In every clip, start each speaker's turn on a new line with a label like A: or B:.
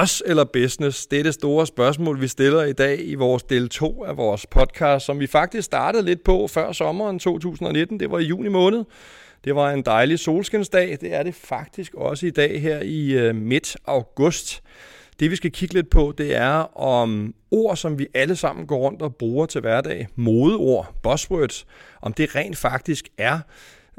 A: Boss eller business? Det er det store spørgsmål, vi stiller i dag i vores del 2 af vores podcast, som vi faktisk startede lidt på før sommeren 2019. Det var i juni måned. Det var en dejlig solskinsdag. Det er det faktisk også i dag her i øh, midt august. Det vi skal kigge lidt på, det er om ord, som vi alle sammen går rundt og bruger til hverdag, modeord, buzzwords, om det rent faktisk er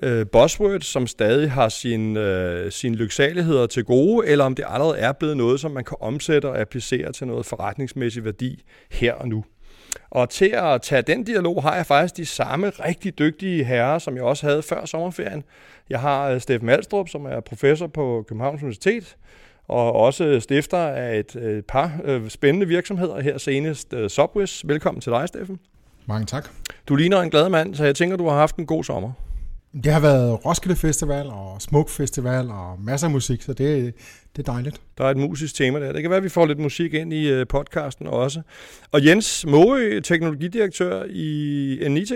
A: øh, buzzwords, som stadig har sin, øh, sin lyksaligheder til gode, eller om det allerede er blevet noget, som man kan omsætte og applicere til noget forretningsmæssig værdi her og nu. Og til at tage den dialog har jeg faktisk de samme rigtig dygtige herrer, som jeg også havde før sommerferien. Jeg har øh, Steffen Malstrup, som er professor på Københavns Universitet, og også stifter af et, et par øh, spændende virksomheder, her senest uh, Subwiz. Velkommen til dig, Steffen.
B: Mange tak.
A: Du ligner en glad mand, så jeg tænker, du har haft en god sommer.
B: Det har været Roskilde Festival og Smuk Festival og masser af musik, så det, det er dejligt.
A: Der er et musisk tema der. Det kan være, at vi får lidt musik ind i øh, podcasten også. Og Jens Moe, teknologidirektør i NIT.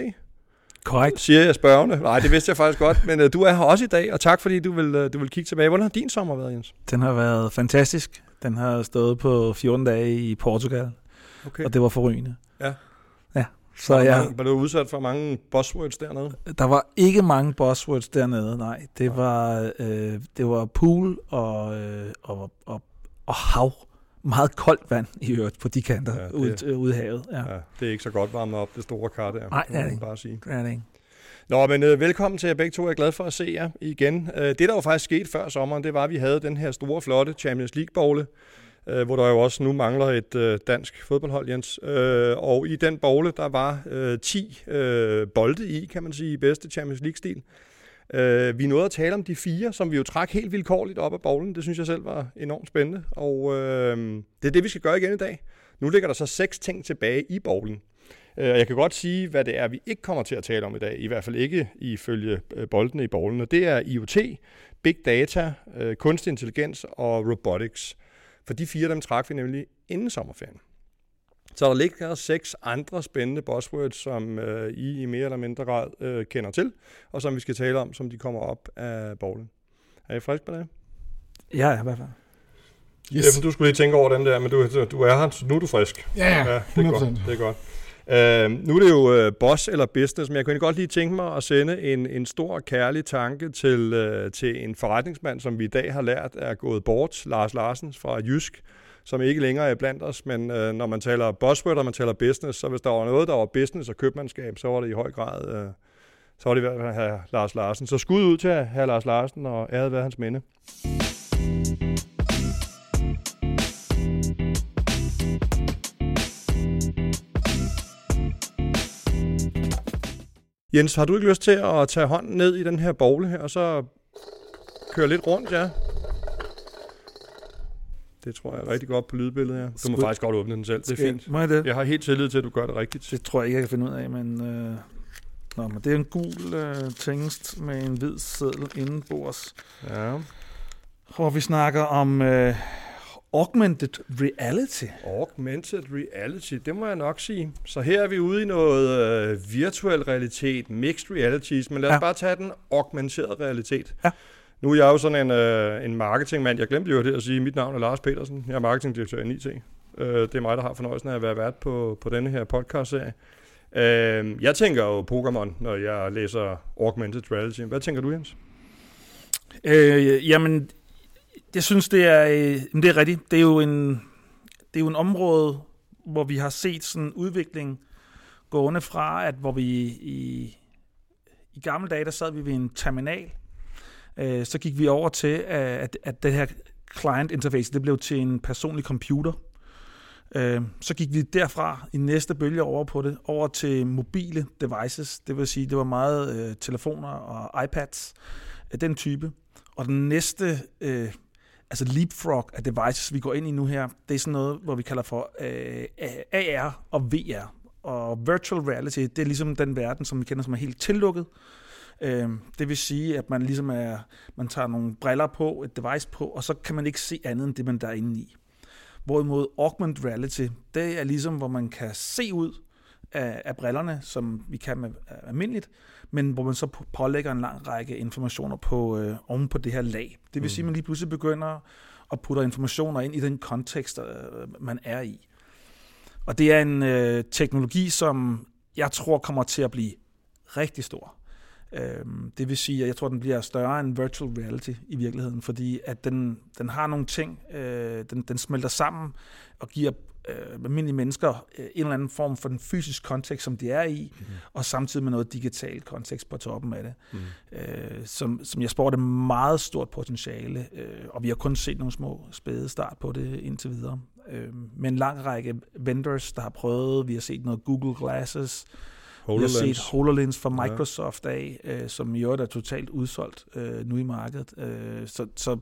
C: Korrekt.
A: Siger jeg spørgende. Nej, det vidste jeg faktisk godt, men uh, du er her også i dag, og tak fordi du vil, uh, du vil kigge tilbage. Hvordan har din sommer været, Jens?
C: Den har været fantastisk. Den har stået på 14 dage i Portugal, okay. og det var forrygende.
A: Ja.
C: Ja.
A: Så var, jeg, mange, var du udsat for mange buzzwords dernede?
C: Der var ikke mange buzzwords dernede, nej. Det ja. var, øh, det var pool og, øh, og, og, og hav meget koldt vand i øvrigt på de kanter ja, det, ud, øh, ud i havet. Ja. ja.
A: det er ikke så godt varmet op, det store kar der.
C: Nej, det er det ikke. Bare sige. Det er det ikke.
A: Nå, men øh, velkommen til jer begge to. Jeg er glad for at se jer igen. Øh, det, der jo faktisk skete før sommeren, det var, at vi havde den her store, flotte Champions League-bogle, øh, hvor der jo også nu mangler et øh, dansk fodboldhold, Jens. Øh, og i den bogle, der var øh, 10 øh, bolde i, kan man sige, i bedste Champions League-stil. Øh, vi nåede at tale om de fire, som vi jo trak helt vilkårligt op af bowlen. Det synes jeg selv var enormt spændende. Og øh, det er det, vi skal gøre igen i dag. Nu ligger der så seks ting tilbage i bowlen. Øh, og jeg kan godt sige, hvad det er, vi ikke kommer til at tale om i dag. I hvert fald ikke ifølge øh, boldene i bowlen. Og det er IoT, Big Data, øh, kunstig intelligens og robotics. For de fire, dem trak vi nemlig inden sommerferien. Så der ligger seks andre spændende buzzwords, som øh, I i mere eller mindre grad øh, kender til, og som vi skal tale om, som de kommer op af bowlen. Er I friske på det?
C: Ja, ja, i hvert fald.
A: Yes. Jeffen, du skulle lige tænke over den der, men du, du er her, så nu er du frisk.
B: Ja, ja,
A: ja det er godt. Det er godt. Uh, nu er det jo uh, boss eller business, men jeg kunne godt lige tænke mig at sende en, en stor kærlig tanke til, uh, til en forretningsmand, som vi i dag har lært er gået bort, Lars Larsens fra Jysk, som ikke længere er blandt os, men uh, når man taler buzzword og man taler business, så hvis der var noget, der var business og købmandskab, så var det i høj grad, uh, så var det i hvert fald Lars Larsen. Så skud ud til herr Lars Larsen, og æret være hans minde. Jens, har du ikke lyst til at tage hånden ned i den her bogle her, og så køre lidt rundt, ja? Det tror jeg er rigtig godt på lydbilledet her. Du må Skud. faktisk godt åbne den selv, det er fint.
C: Må jeg det?
A: Jeg har helt tillid til, at du gør det rigtigt.
C: Det tror jeg ikke, jeg kan finde ud af, men... Øh... Nå, men det er en gul øh, tingest med en hvid seddel indenbords.
A: Ja.
C: Hvor vi snakker om øh, Augmented reality.
A: Augmented reality, det må jeg nok sige. Så her er vi ude i noget øh, virtuel realitet, mixed realities, men lad os ja. bare tage den augmenterede realitet.
C: Ja.
A: Nu er jeg jo sådan en, øh, en marketingmand. Jeg glemte jo det at sige, mit navn er Lars Petersen. Jeg er marketingdirektør i IT. Øh, det er mig, der har fornøjelsen af at være vært på, på denne her podcast-serie. Øh, jeg tænker jo Pokémon, når jeg læser augmented reality. Hvad tænker du, Jens?
C: Øh, jamen, jeg synes, det er, øh, det er rigtigt. Det er jo en, det er jo en område, hvor vi har set sådan en udvikling gående fra, at hvor vi i, i gamle dage, der sad vi ved en terminal, øh, så gik vi over til, at, at det her client interface, det blev til en personlig computer. Øh, så gik vi derfra i næste bølge over på det, over til mobile devices, det vil sige, det var meget øh, telefoner og iPads, af den type. Og den næste øh, altså leapfrog af devices, vi går ind i nu her, det er sådan noget, hvor vi kalder for øh, AR og VR. Og virtual reality, det er ligesom den verden, som vi kender, som er helt tillukket. Øh, det vil sige, at man ligesom er, man tager nogle briller på, et device på, og så kan man ikke se andet end det, man der er inde i. Hvorimod augmented reality, det er ligesom, hvor man kan se ud af, af brillerne, som vi kan med almindeligt, men hvor man så pålægger en lang række informationer på, øh, oven på det her lag. Det vil mm. sige, at man lige pludselig begynder og putter informationer ind i den kontekst, øh, man er i. Og det er en øh, teknologi, som jeg tror kommer til at blive rigtig stor. Øhm, det vil sige, at jeg tror, at den bliver større end virtual reality i virkeligheden, fordi at den, den har nogle ting, øh, den, den smelter sammen og giver øh, almindelige mennesker øh, en eller anden form for den fysiske kontekst, som de er i, mm. og samtidig med noget digital kontekst på toppen af det, mm. øh, som, som jeg spår det meget stort potentiale, øh, og vi har kun set nogle små spæde start på det indtil videre. Øh, med en lang række vendors, der har prøvet, vi har set noget Google Glasses, HoloLens. Vi har set HoloLens fra Microsoft af, øh, som i øvrigt er totalt udsolgt øh, nu i markedet. Øh, så, så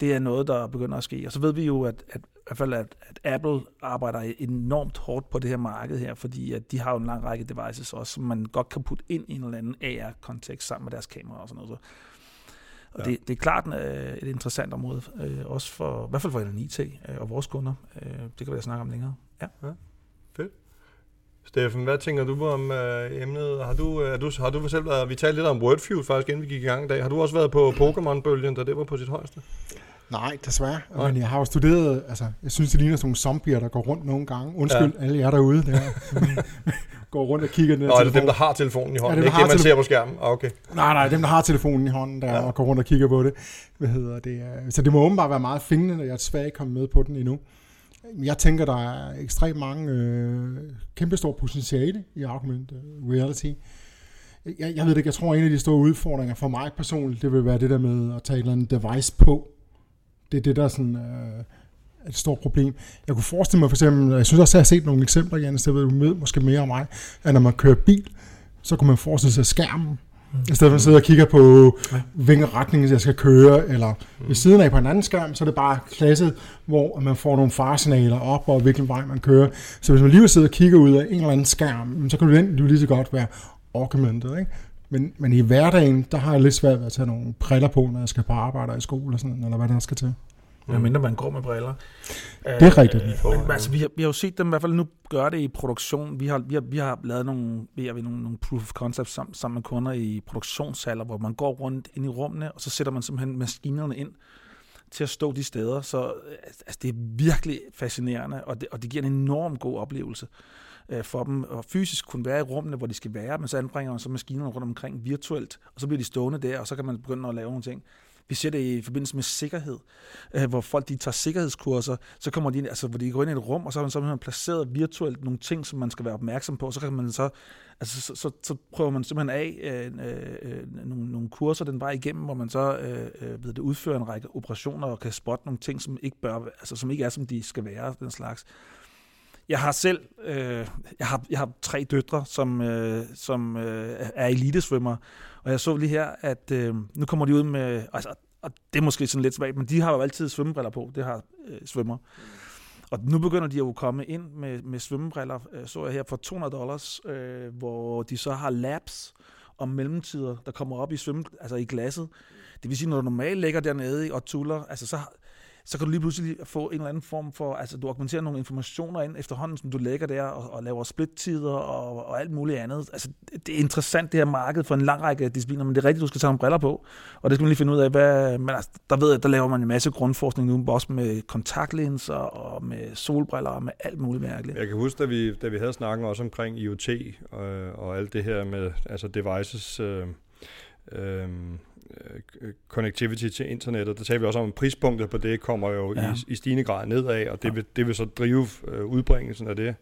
C: det er noget, der begynder at ske. Og så ved vi jo, at, at, hvert fald, at, at Apple arbejder enormt hårdt på det her marked her, fordi at de har jo en lang række devices også, som man godt kan putte ind i en eller anden AR-kontekst sammen med deres kamera og sådan noget. Så. Og ja. det, det er klart øh, et interessant område, øh, også for, i hvert fald for NNIT øh, og vores kunder. Øh, det kan vi snakke om længere. Ja. ja.
A: Fedt. Steffen, hvad tænker du om øh, emnet? Har du, er du, har du selv været, vi talte lidt om Wordfeud faktisk, inden vi gik i gang i dag. Har du også været på Pokémon-bølgen, da det var på sit højeste?
B: Nej, desværre. Nej. Men jeg har jo studeret, altså, jeg synes, det ligner sådan nogle zombier, der går rundt nogle gange. Undskyld, ja. alle jer derude, der går rundt og kigger ned.
A: Nå, er det dem, der har telefonen i hånden, ja, ikke det, man ser på skærmen? Ah, okay.
B: Nej, nej, dem, der har telefonen i hånden, der ja. og går rundt og kigger på det. Hvad hedder det? Så det må åbenbart være meget fængende, når jeg er desværre ikke kommet med på den endnu. Jeg tænker, der er ekstremt mange øh, kæmpestor potentiale i augmented reality. Jeg, jeg ved ikke, jeg tror, en af de store udfordringer for mig personligt, det vil være det der med at tage et eller andet device på. Det er det, der er sådan, øh, et stort problem. Jeg kunne forestille mig for eksempel, jeg synes også, at jeg har set nogle eksempler, Jens, det ved du med, måske mere om mig, at når man kører bil, så kunne man forestille sig skærmen, i stedet for at sidde og kigge på, hvilken retning jeg skal køre, eller ved siden af på en anden skærm, så er det bare klasset, hvor man får nogle farsignaler op, og hvilken vej man kører. Så hvis man lige sidder og kigger ud af en eller anden skærm, så kan det jo lige så godt være augmented, ikke? Men, men i hverdagen, der har jeg lidt svært ved at tage nogle briller på, når jeg skal på arbejde og i skole, og sådan, eller hvad der skal til.
C: Mm. mindre man går med briller.
B: Det er rigtigt.
C: Øh, men, altså, vi, har, vi har jo set dem i hvert fald nu gøre det i produktion. Vi har, vi har, vi har lavet nogle, vi har, nogle, nogle proof of concepts sammen, sammen med kunder i produktionssaler, hvor man går rundt ind i rummene, og så sætter man simpelthen maskinerne ind til at stå de steder. Så altså, det er virkelig fascinerende, og det, og det giver en enorm god oplevelse øh, for dem, og fysisk kunne være i rummene, hvor de skal være, men så anbringer man så maskinerne rundt omkring virtuelt, og så bliver de stående der, og så kan man begynde at lave nogle ting. Vi ser det i forbindelse med sikkerhed, øh, hvor folk de tager sikkerhedskurser, så kommer de ind, altså, hvor de går ind i et rum, og så har man simpelthen placeret virtuelt nogle ting, som man skal være opmærksom på, så kan man så, altså, så, så, så prøver man simpelthen af øh, øh, øh, nogle, nogle kurser den vej igennem, hvor man så øh, øh, ved det, udfører en række operationer og kan spotte nogle ting, som ikke, bør, altså, som ikke er, som de skal være, den slags. Jeg har selv, øh, jeg, har, jeg har tre døtre, som, øh, som øh, er elitesvømmer, og jeg så lige her, at øh, nu kommer de ud med, altså, og det er måske sådan lidt svagt, men de har jo altid svømmebriller på, det har øh, svømmer. Og nu begynder de jo at komme ind med, med svømmebriller, øh, så jeg her, for 200 dollars, øh, hvor de så har laps, og mellemtider, der kommer op i svømme, altså i glasset. Det vil sige, når du normalt ligger dernede og tuller, altså så, så kan du lige pludselig få en eller anden form for, altså du augmenterer nogle informationer ind efterhånden, som du lægger der og, og laver splittider og, og alt muligt andet. Altså det er interessant det her marked for en lang række discipliner, men det er rigtigt, du skal tage nogle briller på, og det skal man lige finde ud af, hvad, men altså, der ved jeg, der laver man en masse grundforskning nu, også med kontaktlinser og med solbriller og med alt muligt mærkeligt.
A: Jeg kan huske, da vi, da vi havde snakket også omkring IoT og, øh, og alt det her med altså devices, øh, Øh, connectivity til internettet, der taler vi også om, at prispunktet på det kommer jo ja. i, i stigende grad nedad, og det vil, det vil så drive øh, udbringelsen af det.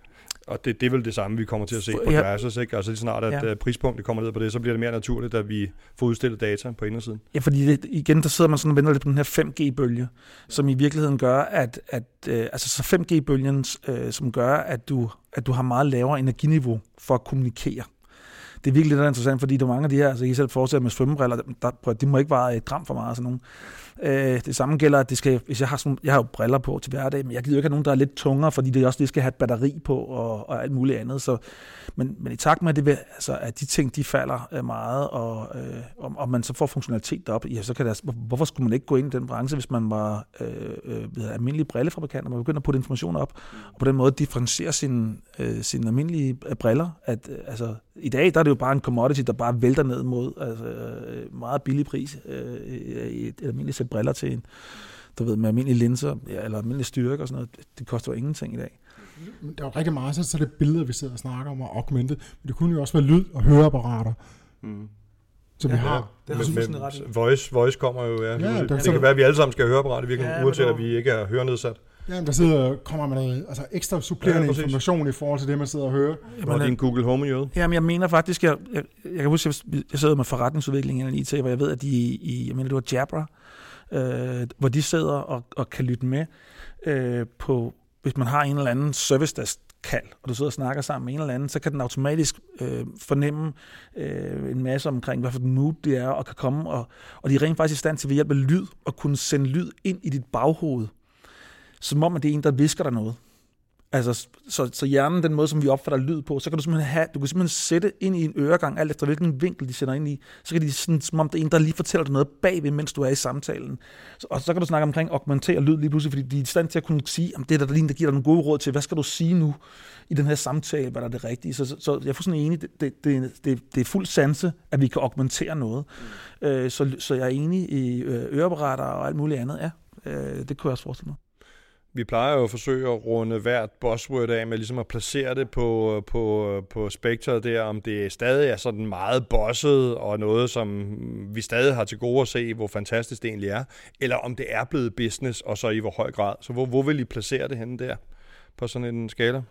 A: Og det, det er vel det samme, vi kommer til at se på ja. Versus, ikke? Altså lige snart, at ja. Øh, prispunktet kommer ned på det, så bliver det mere naturligt, at vi får udstillet data på indersiden.
C: Ja, fordi det, igen, der sidder man sådan og venter lidt på den her 5G-bølge, som i virkeligheden gør, at, at øh, altså så 5G-bølgen, øh, som gør, at du, at du har meget lavere energiniveau for at kommunikere det er virkelig lidt interessant, fordi der er mange af de her, altså I selv fortsætter med svømmebriller, der, de må ikke være et gram for meget sådan nogle. Øh, det samme gælder, at det skal, hvis jeg har, sådan, jeg har jo briller på til hverdag, men jeg gider jo ikke have nogen, der er lidt tungere, fordi det også det skal have et batteri på og, og alt muligt andet. Så, men, men i takt med, at, det, vil, altså, at de ting de falder øh, meget, og, øh, og, og man så får funktionalitet op, ja, så kan det, hvorfor skulle man ikke gå ind i den branche, hvis man var øh, øh, ved, almindelig brillefabrikant, og man begynder at putte information op, og på den måde differentiere sine, øh, sin almindelige øh, briller. At, øh, altså, I dag der er det jo bare en commodity, der bare vælter ned mod altså, øh, meget billig pris øh, i et, et almindeligt sæt briller til en, du ved, med almindelige linser, ja, eller almindelige styrke og sådan noget, det koster jo ingenting i dag.
B: Der er jo rigtig meget, så, så er det billeder, vi sidder og snakker om, og augmented, men det kunne jo også være lyd og høreapparater.
A: Mm.
B: Så vi
C: Ja,
B: har,
C: Det har
A: Men- men
C: ret
A: voice, voice kommer jo, ja.
B: Ja,
A: det, det kan være, at vi alle sammen skal høre apparat i
C: Ja, men
A: uanset at vi ikke er hørenedsat.
B: ja, der sidder, kommer man noget, altså ekstra supplerende
A: Ja,
B: ja, information i forhold til det, man sidder og hører.
A: Og din Google Home jøde.
C: Jamen, jeg mener faktisk, jeg, jeg, jeg kan huske, jeg, jeg sidder med forretningsudvikling i IT, hvor jeg ved, at de i, jeg mener, det var Jabra, øh, hvor de sidder og, og kan lytte med øh, på, hvis man har en eller anden service desk kald, og du sidder og snakker sammen med en eller anden, så kan den automatisk øh, fornemme øh, en masse omkring, hvad for et mood det er, og kan komme, og, og de er rent faktisk i stand til ved hjælp af lyd, at kunne sende lyd ind i dit baghoved, som om, at det er en, der visker dig noget. Altså, så, så hjernen, den måde, som vi opfatter lyd på, så kan du simpelthen have, du kan simpelthen sætte ind i en øregang, alt efter hvilken vinkel de sender ind i, så kan de sådan, som om det er en, der lige fortæller dig noget bagved, mens du er i samtalen. Så, og så kan du snakke omkring augmentere lyd lige pludselig, fordi de er i stand til at kunne sige, om det er der lige der giver dig nogle gode råd til, hvad skal du sige nu i den her samtale, hvad der er det rigtige. Så, så, så jeg er fuldstændig enig, det, det, det, det, det er fuld sanse, at vi kan augmentere noget. Mm. Øh, så, så jeg er enig i øh, øreapparater og alt muligt andet, ja. Øh, det kunne jeg også forestille mig.
A: Vi plejer jo at forsøge at runde hvert buzzword af med ligesom at placere det på, på, på spektret der, om det stadig er sådan meget bosset og noget, som vi stadig har til gode at se, hvor fantastisk det egentlig er, eller om det er blevet business, og så i hvor høj grad. Så hvor, hvor vil I placere det henne der på sådan en skala?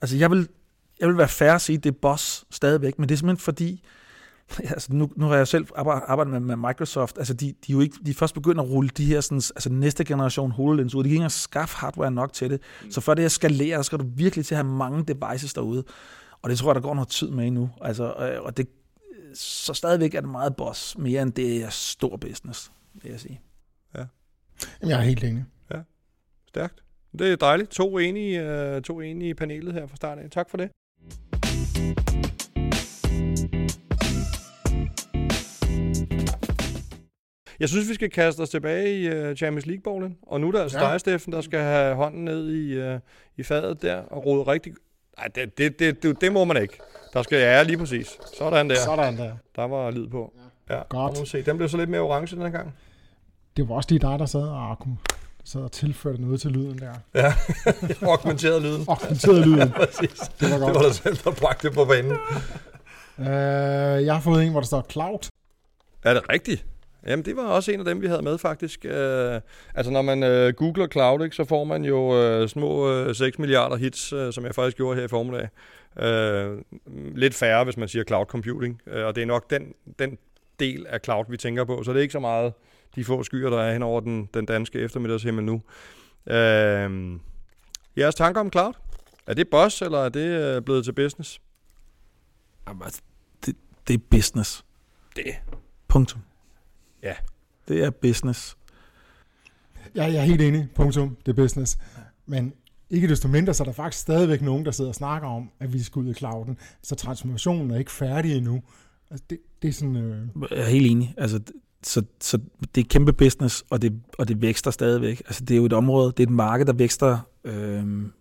C: Altså, jeg vil, jeg vil være færre at sige, at det er boss stadigvæk, men det er simpelthen fordi, altså nu, nu har jeg selv arbejdet, med, med Microsoft, altså de, de, er jo ikke, de er først begyndt at rulle de her sådan, altså næste generation HoloLens ud, de kan ikke engang skaffe hardware nok til det, så for det at skalere, så skal du virkelig til at have mange devices derude, og det tror jeg, der går noget tid med nu, altså, øh, og det, så stadigvæk er det meget boss, mere end det er stor business, vil jeg sige.
B: Jamen, jeg er helt enig.
A: Stærkt. Det er dejligt. To enige, øh, to enige i panelet her fra start af. Tak for det. Jeg synes, vi skal kaste os tilbage i uh, Champions League-bowlen. Og nu er det altså
B: Ja.
A: dig, Steffen, der skal have hånden ned i, uh, i fadet der og rode rigtig... Nej, det, det, det, det, det må man ikke. Der skal ja, lige præcis. Sådan der.
B: Sådan der.
A: Der var lyd på. Ja,
B: Godt.
A: der må vi se. Den blev så lidt mere orange den gang.
B: Det var også lige dig, der sad og, kunne- sad og tilførte noget til lyden der.
A: Ja, augmenteret lyden.
B: Og kommenterede lyden.
A: Præcis.
B: Det var
A: Det var
B: godt.
A: dig selv, der bragte det på banen.
B: Øh, jeg har fået en, hvor der står cloud.
A: Er det rigtigt? Jamen, det var også en af dem, vi havde med, faktisk. Øh, altså, når man øh, googler cloud, ikke, så får man jo øh, små øh, 6 milliarder hits, øh, som jeg faktisk gjorde her i formiddag. Øh, lidt færre, hvis man siger cloud computing. Øh, og det er nok den, den del af cloud, vi tænker på. Så det er ikke så meget de få skyer, der er hen over den, den danske eftermiddagshimmel nu. Øh, jeres tanker om cloud? Er det boss, eller er det øh, blevet til business?
C: Jamen, altså, det, det er business.
A: Det.
C: Punktum.
A: Ja.
C: Det er business.
B: Jeg, jeg er helt enig. Punktum. Det er business. Men ikke desto mindre, så er der faktisk stadigvæk nogen, der sidder og snakker om, at vi skal ud i clouden. Så transformationen er ikke færdig endnu. Altså, det, det er sådan... Øh,
C: Jeg er helt enig. Altså, så, så det er kæmpe business, og det, og det vækster stadigvæk. Altså, det er jo et område, det er et marked, der vækster. Øhm,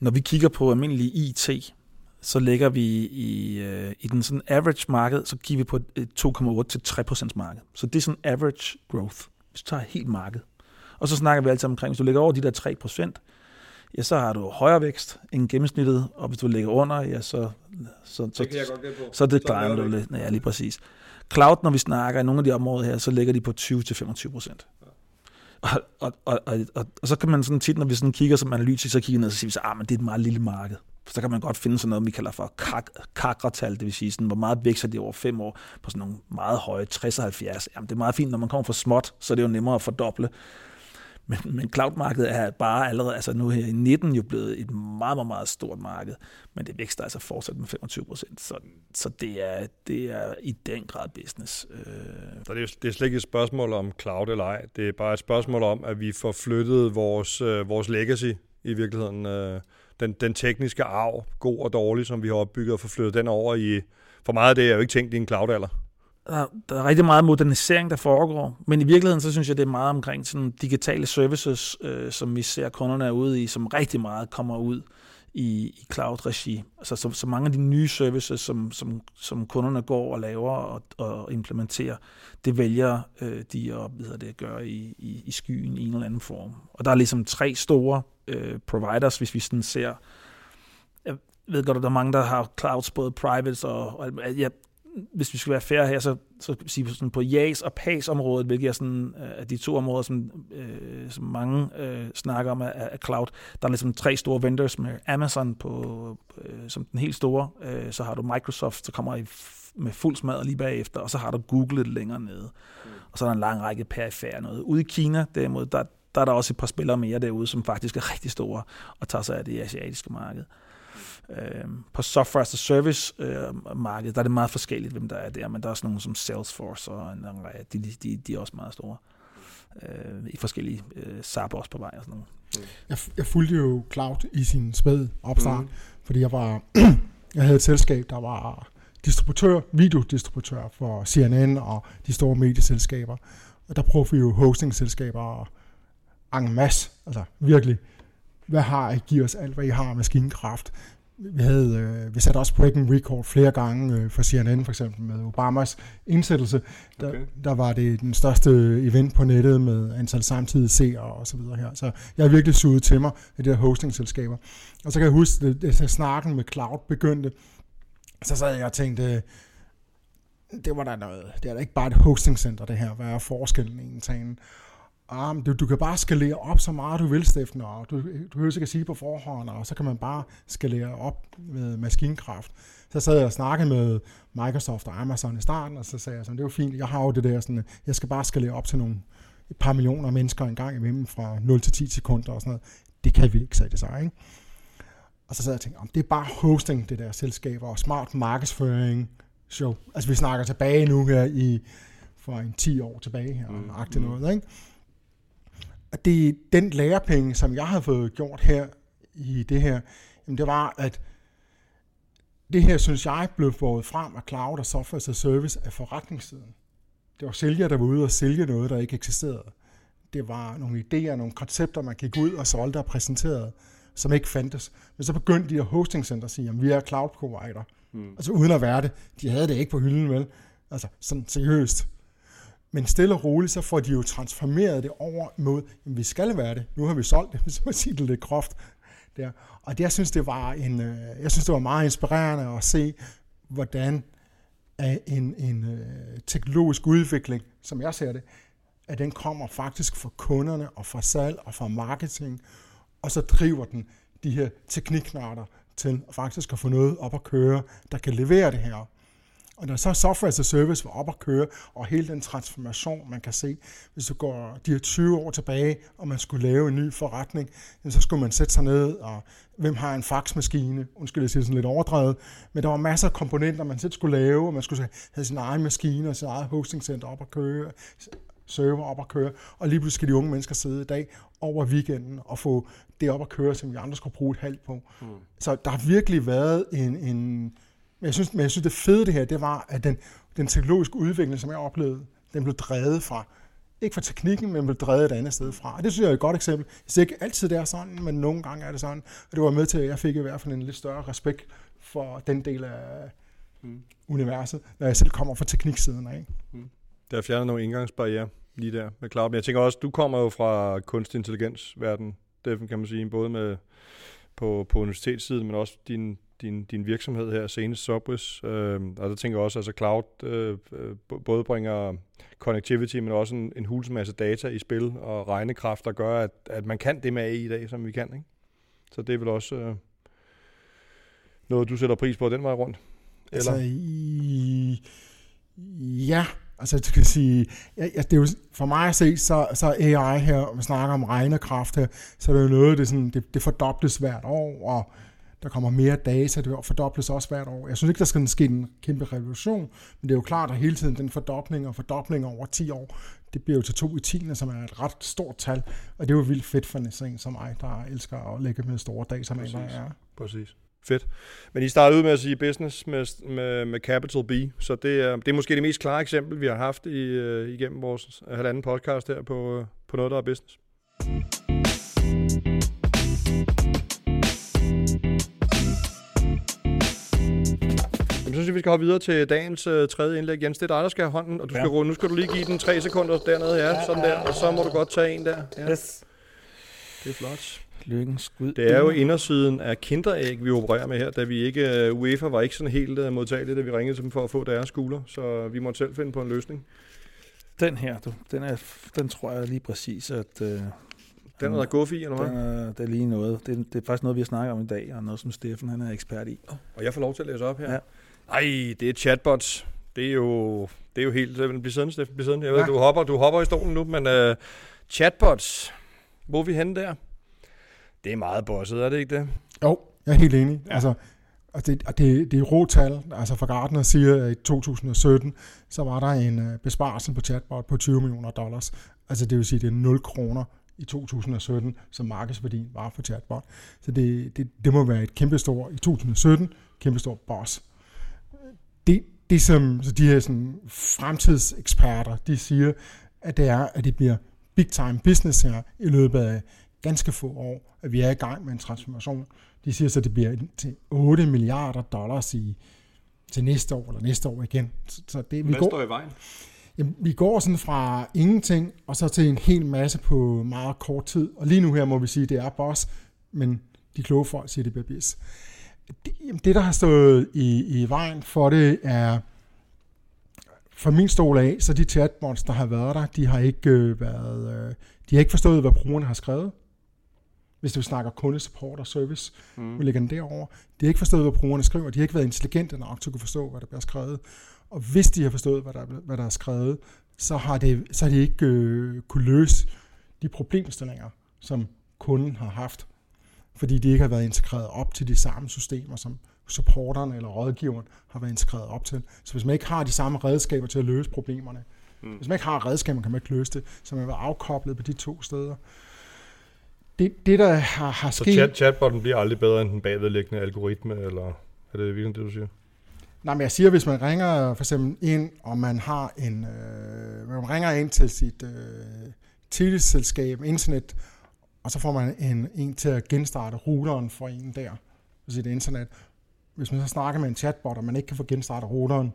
C: når vi kigger på almindelig IT, så ligger vi i, øh, i den sådan average marked, så kigger vi på et 2,8 til 3% marked. Så det er sådan average growth, hvis du tager helt marked. Og så snakker vi altid omkring, hvis du ligger over de der 3% ja, så har du højere vækst end gennemsnittet, og hvis du ligger under, ja, så, så, så,
A: på.
C: så det klarer du lidt. Ja, lige præcis. Cloud, når vi snakker i nogle af de områder her, så ligger de på 20-25 procent. Og, og, og, og, og, og, så kan man sådan tit, når vi sådan kigger som analytisk, så kigger ned, så siger vi så, ah, men det er et meget lille marked. Så kan man godt finde sådan noget, vi kalder for kak- kakretal, det vil sige, sådan, hvor meget vækster det over fem år på sådan nogle meget høje 60-70. Jamen, det er meget fint, når man kommer fra småt, så er det jo nemmere at fordoble. Men, men cloud-markedet er bare allerede, altså nu her i 19 jo blevet et meget, meget, meget stort marked, men det vækster altså fortsat med 25 procent, så, så det, er, det er i den grad business. Øh,
A: Så det er, det er slet ikke et spørgsmål om cloud eller ej. Det er bare et spørgsmål om, at vi får flyttet vores, øh, vores legacy i virkeligheden. Øh, den, den tekniske arv, god og dårlig, som vi har opbygget, og få flyttet den over i... For meget af det er jo ikke tænkt i en cloud-alder
C: der, der er rigtig meget modernisering, der foregår, men i virkeligheden, så synes jeg, det er meget omkring sådan digitale services, øh, som vi ser kunderne er ude i, som rigtig meget kommer ud i, i cloud-regi. Altså, så, så mange af de nye services, som, som, som kunderne går og laver og, og implementerer, det vælger øh, de at, hvad det, at gøre i, i, i skyen i en eller anden form. Og der er ligesom tre store øh, providers, hvis vi sådan ser jeg ved godt, at der er mange, der har clouds, både private og, og ja, hvis vi skal være færre her, så, så sige sådan på JAS og PAS-området, hvilket er sådan, uh, de to områder, som, uh, som mange uh, snakker om af, af cloud, der er ligesom tre store vendors med Amazon på, uh, som den helt store, uh, så har du Microsoft, der kommer i med fuld smad lige bagefter, og så har du Google lidt længere nede. Mm. Og så er der en lang række perifære noget. Ude i Kina, derimod, der, der er der også et par spillere mere derude, som faktisk er rigtig store og tager sig af det asiatiske marked. Øh, på software as a service øh, markedet, der er det meget forskelligt, hvem der er der, men der er også nogle som Salesforce, og en, de, de, de er også meget store øh, i forskellige øh, SAP også på vej og sådan noget.
B: Mm. Jeg, jeg fulgte jo Cloud i sin spæd opstart, mm. fordi jeg var jeg havde et selskab, der var distributør, videodistributør for CNN og de store medieselskaber. Og der prøvede vi jo hosting-selskaber en masse, altså virkelig, hvad har I, giv os alt, hvad I har af maskinkraft vi, havde, øh, vi satte også breaking record flere gange øh, for CNN, for eksempel med Obamas indsættelse. Der, okay. der var det den største event på nettet med antal samtidige seere og så videre her. Så jeg har virkelig suget til mig af de her hosting-selskaber. Og så kan jeg huske, at det, snakken med cloud begyndte, så sad jeg og tænkte, det var der noget. Det er da ikke bare et hosting-center, det her. Hvad er forskellen egentlig? Um, du, du kan bare skalere op så meget du vil, Steffen, og du, du behøver ikke at sige på forhånd, og så kan man bare skalere op med maskinkraft. Så sad jeg og snakkede med Microsoft og Amazon i starten, og så sagde jeg sådan, det var fint, jeg har jo det der sådan, jeg skal bare skalere op til nogle et par millioner mennesker en gang imellem fra 0 til 10 sekunder og sådan noget. Det kan vi ikke, sagde det så, ikke? Og så sad jeg og tænkte, om det er bare hosting, det der selskaber, og smart markedsføring, show. Altså vi snakker tilbage nu her i, for en 10 år tilbage her, mm, mm. noget, ikke? At det den lærepenge, som jeg har fået gjort her i det her, jamen det var, at det her, synes jeg, blev fået frem af cloud og software as service af forretningssiden. Det var sælger, der var ude og sælge noget, der ikke eksisterede. Det var nogle idéer, nogle koncepter, man gik ud og solgte og præsenterede, som ikke fandtes. Men så begyndte de her hostingcenter at sige, at vi er cloud provider. Mm. Altså uden at være det. De havde det ikke på hylden, vel? Altså sådan seriøst. Men stille og roligt, så får de jo transformeret det over mod, at vi skal være det. Nu har vi solgt det, hvis man siger det lidt groft. Der. Og det, jeg synes, det var en, øh, jeg synes, det var meget inspirerende at se, hvordan en, en øh, teknologisk udvikling, som jeg ser det, at den kommer faktisk fra kunderne og fra salg og fra marketing, og så driver den de her tekniknarter til faktisk at få noget op at køre, der kan levere det her. Og når så software as a service var op at køre, og hele den transformation, man kan se, hvis du går de her 20 år tilbage, og man skulle lave en ny forretning, så skulle man sætte sig ned, og hvem har en faxmaskine? Undskyld, jeg siger sådan lidt overdrevet, men der var masser af komponenter, man selv skulle lave, og man skulle have sin egen maskine og sin eget hostingcenter op at køre, server op at køre, og lige pludselig skal de unge mennesker sidde i dag over weekenden og få det op at køre, som vi andre skulle bruge et halvt på. Mm. Så der har virkelig været en, en men jeg synes, men jeg synes det fede det her, det var, at den, den teknologiske udvikling, som jeg oplevede, den blev drevet fra, ikke fra teknikken, men blev drevet et andet sted fra. Og det synes jeg er et godt eksempel. Jeg siger ikke altid, det er sådan, men nogle gange er det sådan. Og det var med til, at jeg fik i hvert fald en lidt større respekt for den del af mm. universet, når jeg selv kommer fra tekniksiden af. Mm.
A: Der er fjernet nogle indgangsbarriere lige der med cloud. Men jeg tænker også, du kommer jo fra kunstig intelligens verden, det kan man sige, både med på, på universitetssiden, men også din, din, din virksomhed her, senest Subwis, øh, og der tænker jeg også, at altså cloud øh, både bringer connectivity, men også en, en hulens masse data i spil og regnekraft, der gør, at, at man kan det med AI i dag, som vi kan. Ikke? Så det er vel også øh, noget, du sætter pris på den vej rundt?
B: Eller? Altså, i, ja, altså du kan sige, ja, det er jo, for mig at se, så, så AI her, man snakker om regnekraft her, så er det jo noget, det, sådan, det, det fordobles hvert år, og der kommer mere data, det fordobles også hvert år. Jeg synes ikke, der skal ske en kæmpe revolution, men det er jo klart, at hele tiden den fordobling og fordobling over 10 år, det bliver jo til 2 i 10, som er et ret stort tal, og det er jo vildt fedt for en som mig, der elsker at lægge med store data, som jeg er.
A: Præcis. Fedt. Men I startede ud med at sige business med, med, med capital B, så det er, det er måske det mest klare eksempel, vi har haft i, uh, igennem vores halvanden podcast her på, uh, på noget, der er business. Synes jeg, vi skal hoppe videre til dagens uh, tredje indlæg. Jens, det er dig, der skal have hånden, og du skal,
C: Ja.
A: nu skal du lige give den tre sekunder dernede, ja, sådan der, og så må du godt tage en der. Ja,
C: Yes.
A: det er flot.
C: Lykkens skud.
A: Det er jo indersiden af kinderæg, vi opererer med her, da vi ikke, uh, UEFA var ikke sådan helt uh, modtagelige, da vi ringede til dem for at få deres skulder, så vi måtte selv finde på en løsning.
C: Den her, du, den, er, den tror jeg lige præcis, at øh,
A: Den er der guf i, eller
C: den
A: hvad?
C: er, det er lige noget. Det, er- det er faktisk noget, vi har snakket om i dag, og noget, som Steffen han er ekspert i.
A: Og jeg får lov til at læse op her.
C: Ja.
A: Ej, det er chatbots. Det er jo, det er jo helt... Bliv siddende, Steffen, bliv siddende. Jeg ved,
B: Ja.
A: du, hopper, du hopper i stolen nu, men uh, chatbots, hvor er vi henne der? Det er meget bosset, er det ikke det?
B: Jo, jeg er helt enig.
A: Ja.
B: Altså, og det, og det, det er rå tal. Altså for Gartner siger, at i 2017, så var der en øh, besparelse på chatbot på 20 millioner dollars. Altså det vil sige, det er 0 kroner i 2017, som markedsværdien var for chatbot. Så det, det, det må være et kæmpestort, i 2017, kæmpestort boss. Det, det som så de her sådan, fremtidseksperter, de siger, at det er, at det bliver big time business her i løbet af ganske få år, at vi er i gang med en transformation. De siger så, at det bliver til 8 milliarder dollars i, til næste år, eller næste år igen. Så, så det, vi, går,
A: i vejen?
B: jamen, vi går sådan fra ingenting, og så til en hel masse på meget kort tid. Og lige nu her må vi sige, at det er boss, men de kloge folk siger, at det bliver bis. Det, jamen, det, der har stået i, i vejen for det, er fra min stol af, så de chatbots, der har været der, de har ikke øh, været, øh, de har ikke forstået, hvad brugerne har skrevet. Hvis du snakker kundesupport og service, mm. vi lægger den derovre. De har ikke forstået, hvad brugerne skriver. De har ikke været intelligente nok til at kunne forstå, hvad der bliver skrevet. Og hvis de har forstået, hvad der, er- hvad der er skrevet, så har, det, så har de ikke øh, kunne løse de problemstillinger, som kunden har haft. Fordi de ikke har været integreret op til de samme systemer, som supporteren eller rådgiveren har været integreret op til. Så hvis man ikke har de samme redskaber til at løse problemerne, mm. hvis man ikke har redskaber, kan man ikke løse det, så man være afkoblet på de to steder. Det, det der har, har
A: Så
B: sket...
A: chat, chatbotten bliver aldrig bedre end den bagvedliggende algoritme, eller er det virkelig det, du siger?
B: Nej, men jeg siger, hvis man ringer for eksempel ind, og man har en, øh, man ringer ind til sit øh, teleselskab, internet, og så får man en, en til at genstarte routeren for en der på sit internet. Hvis man så snakker med en chatbot, og man ikke kan få genstartet routeren,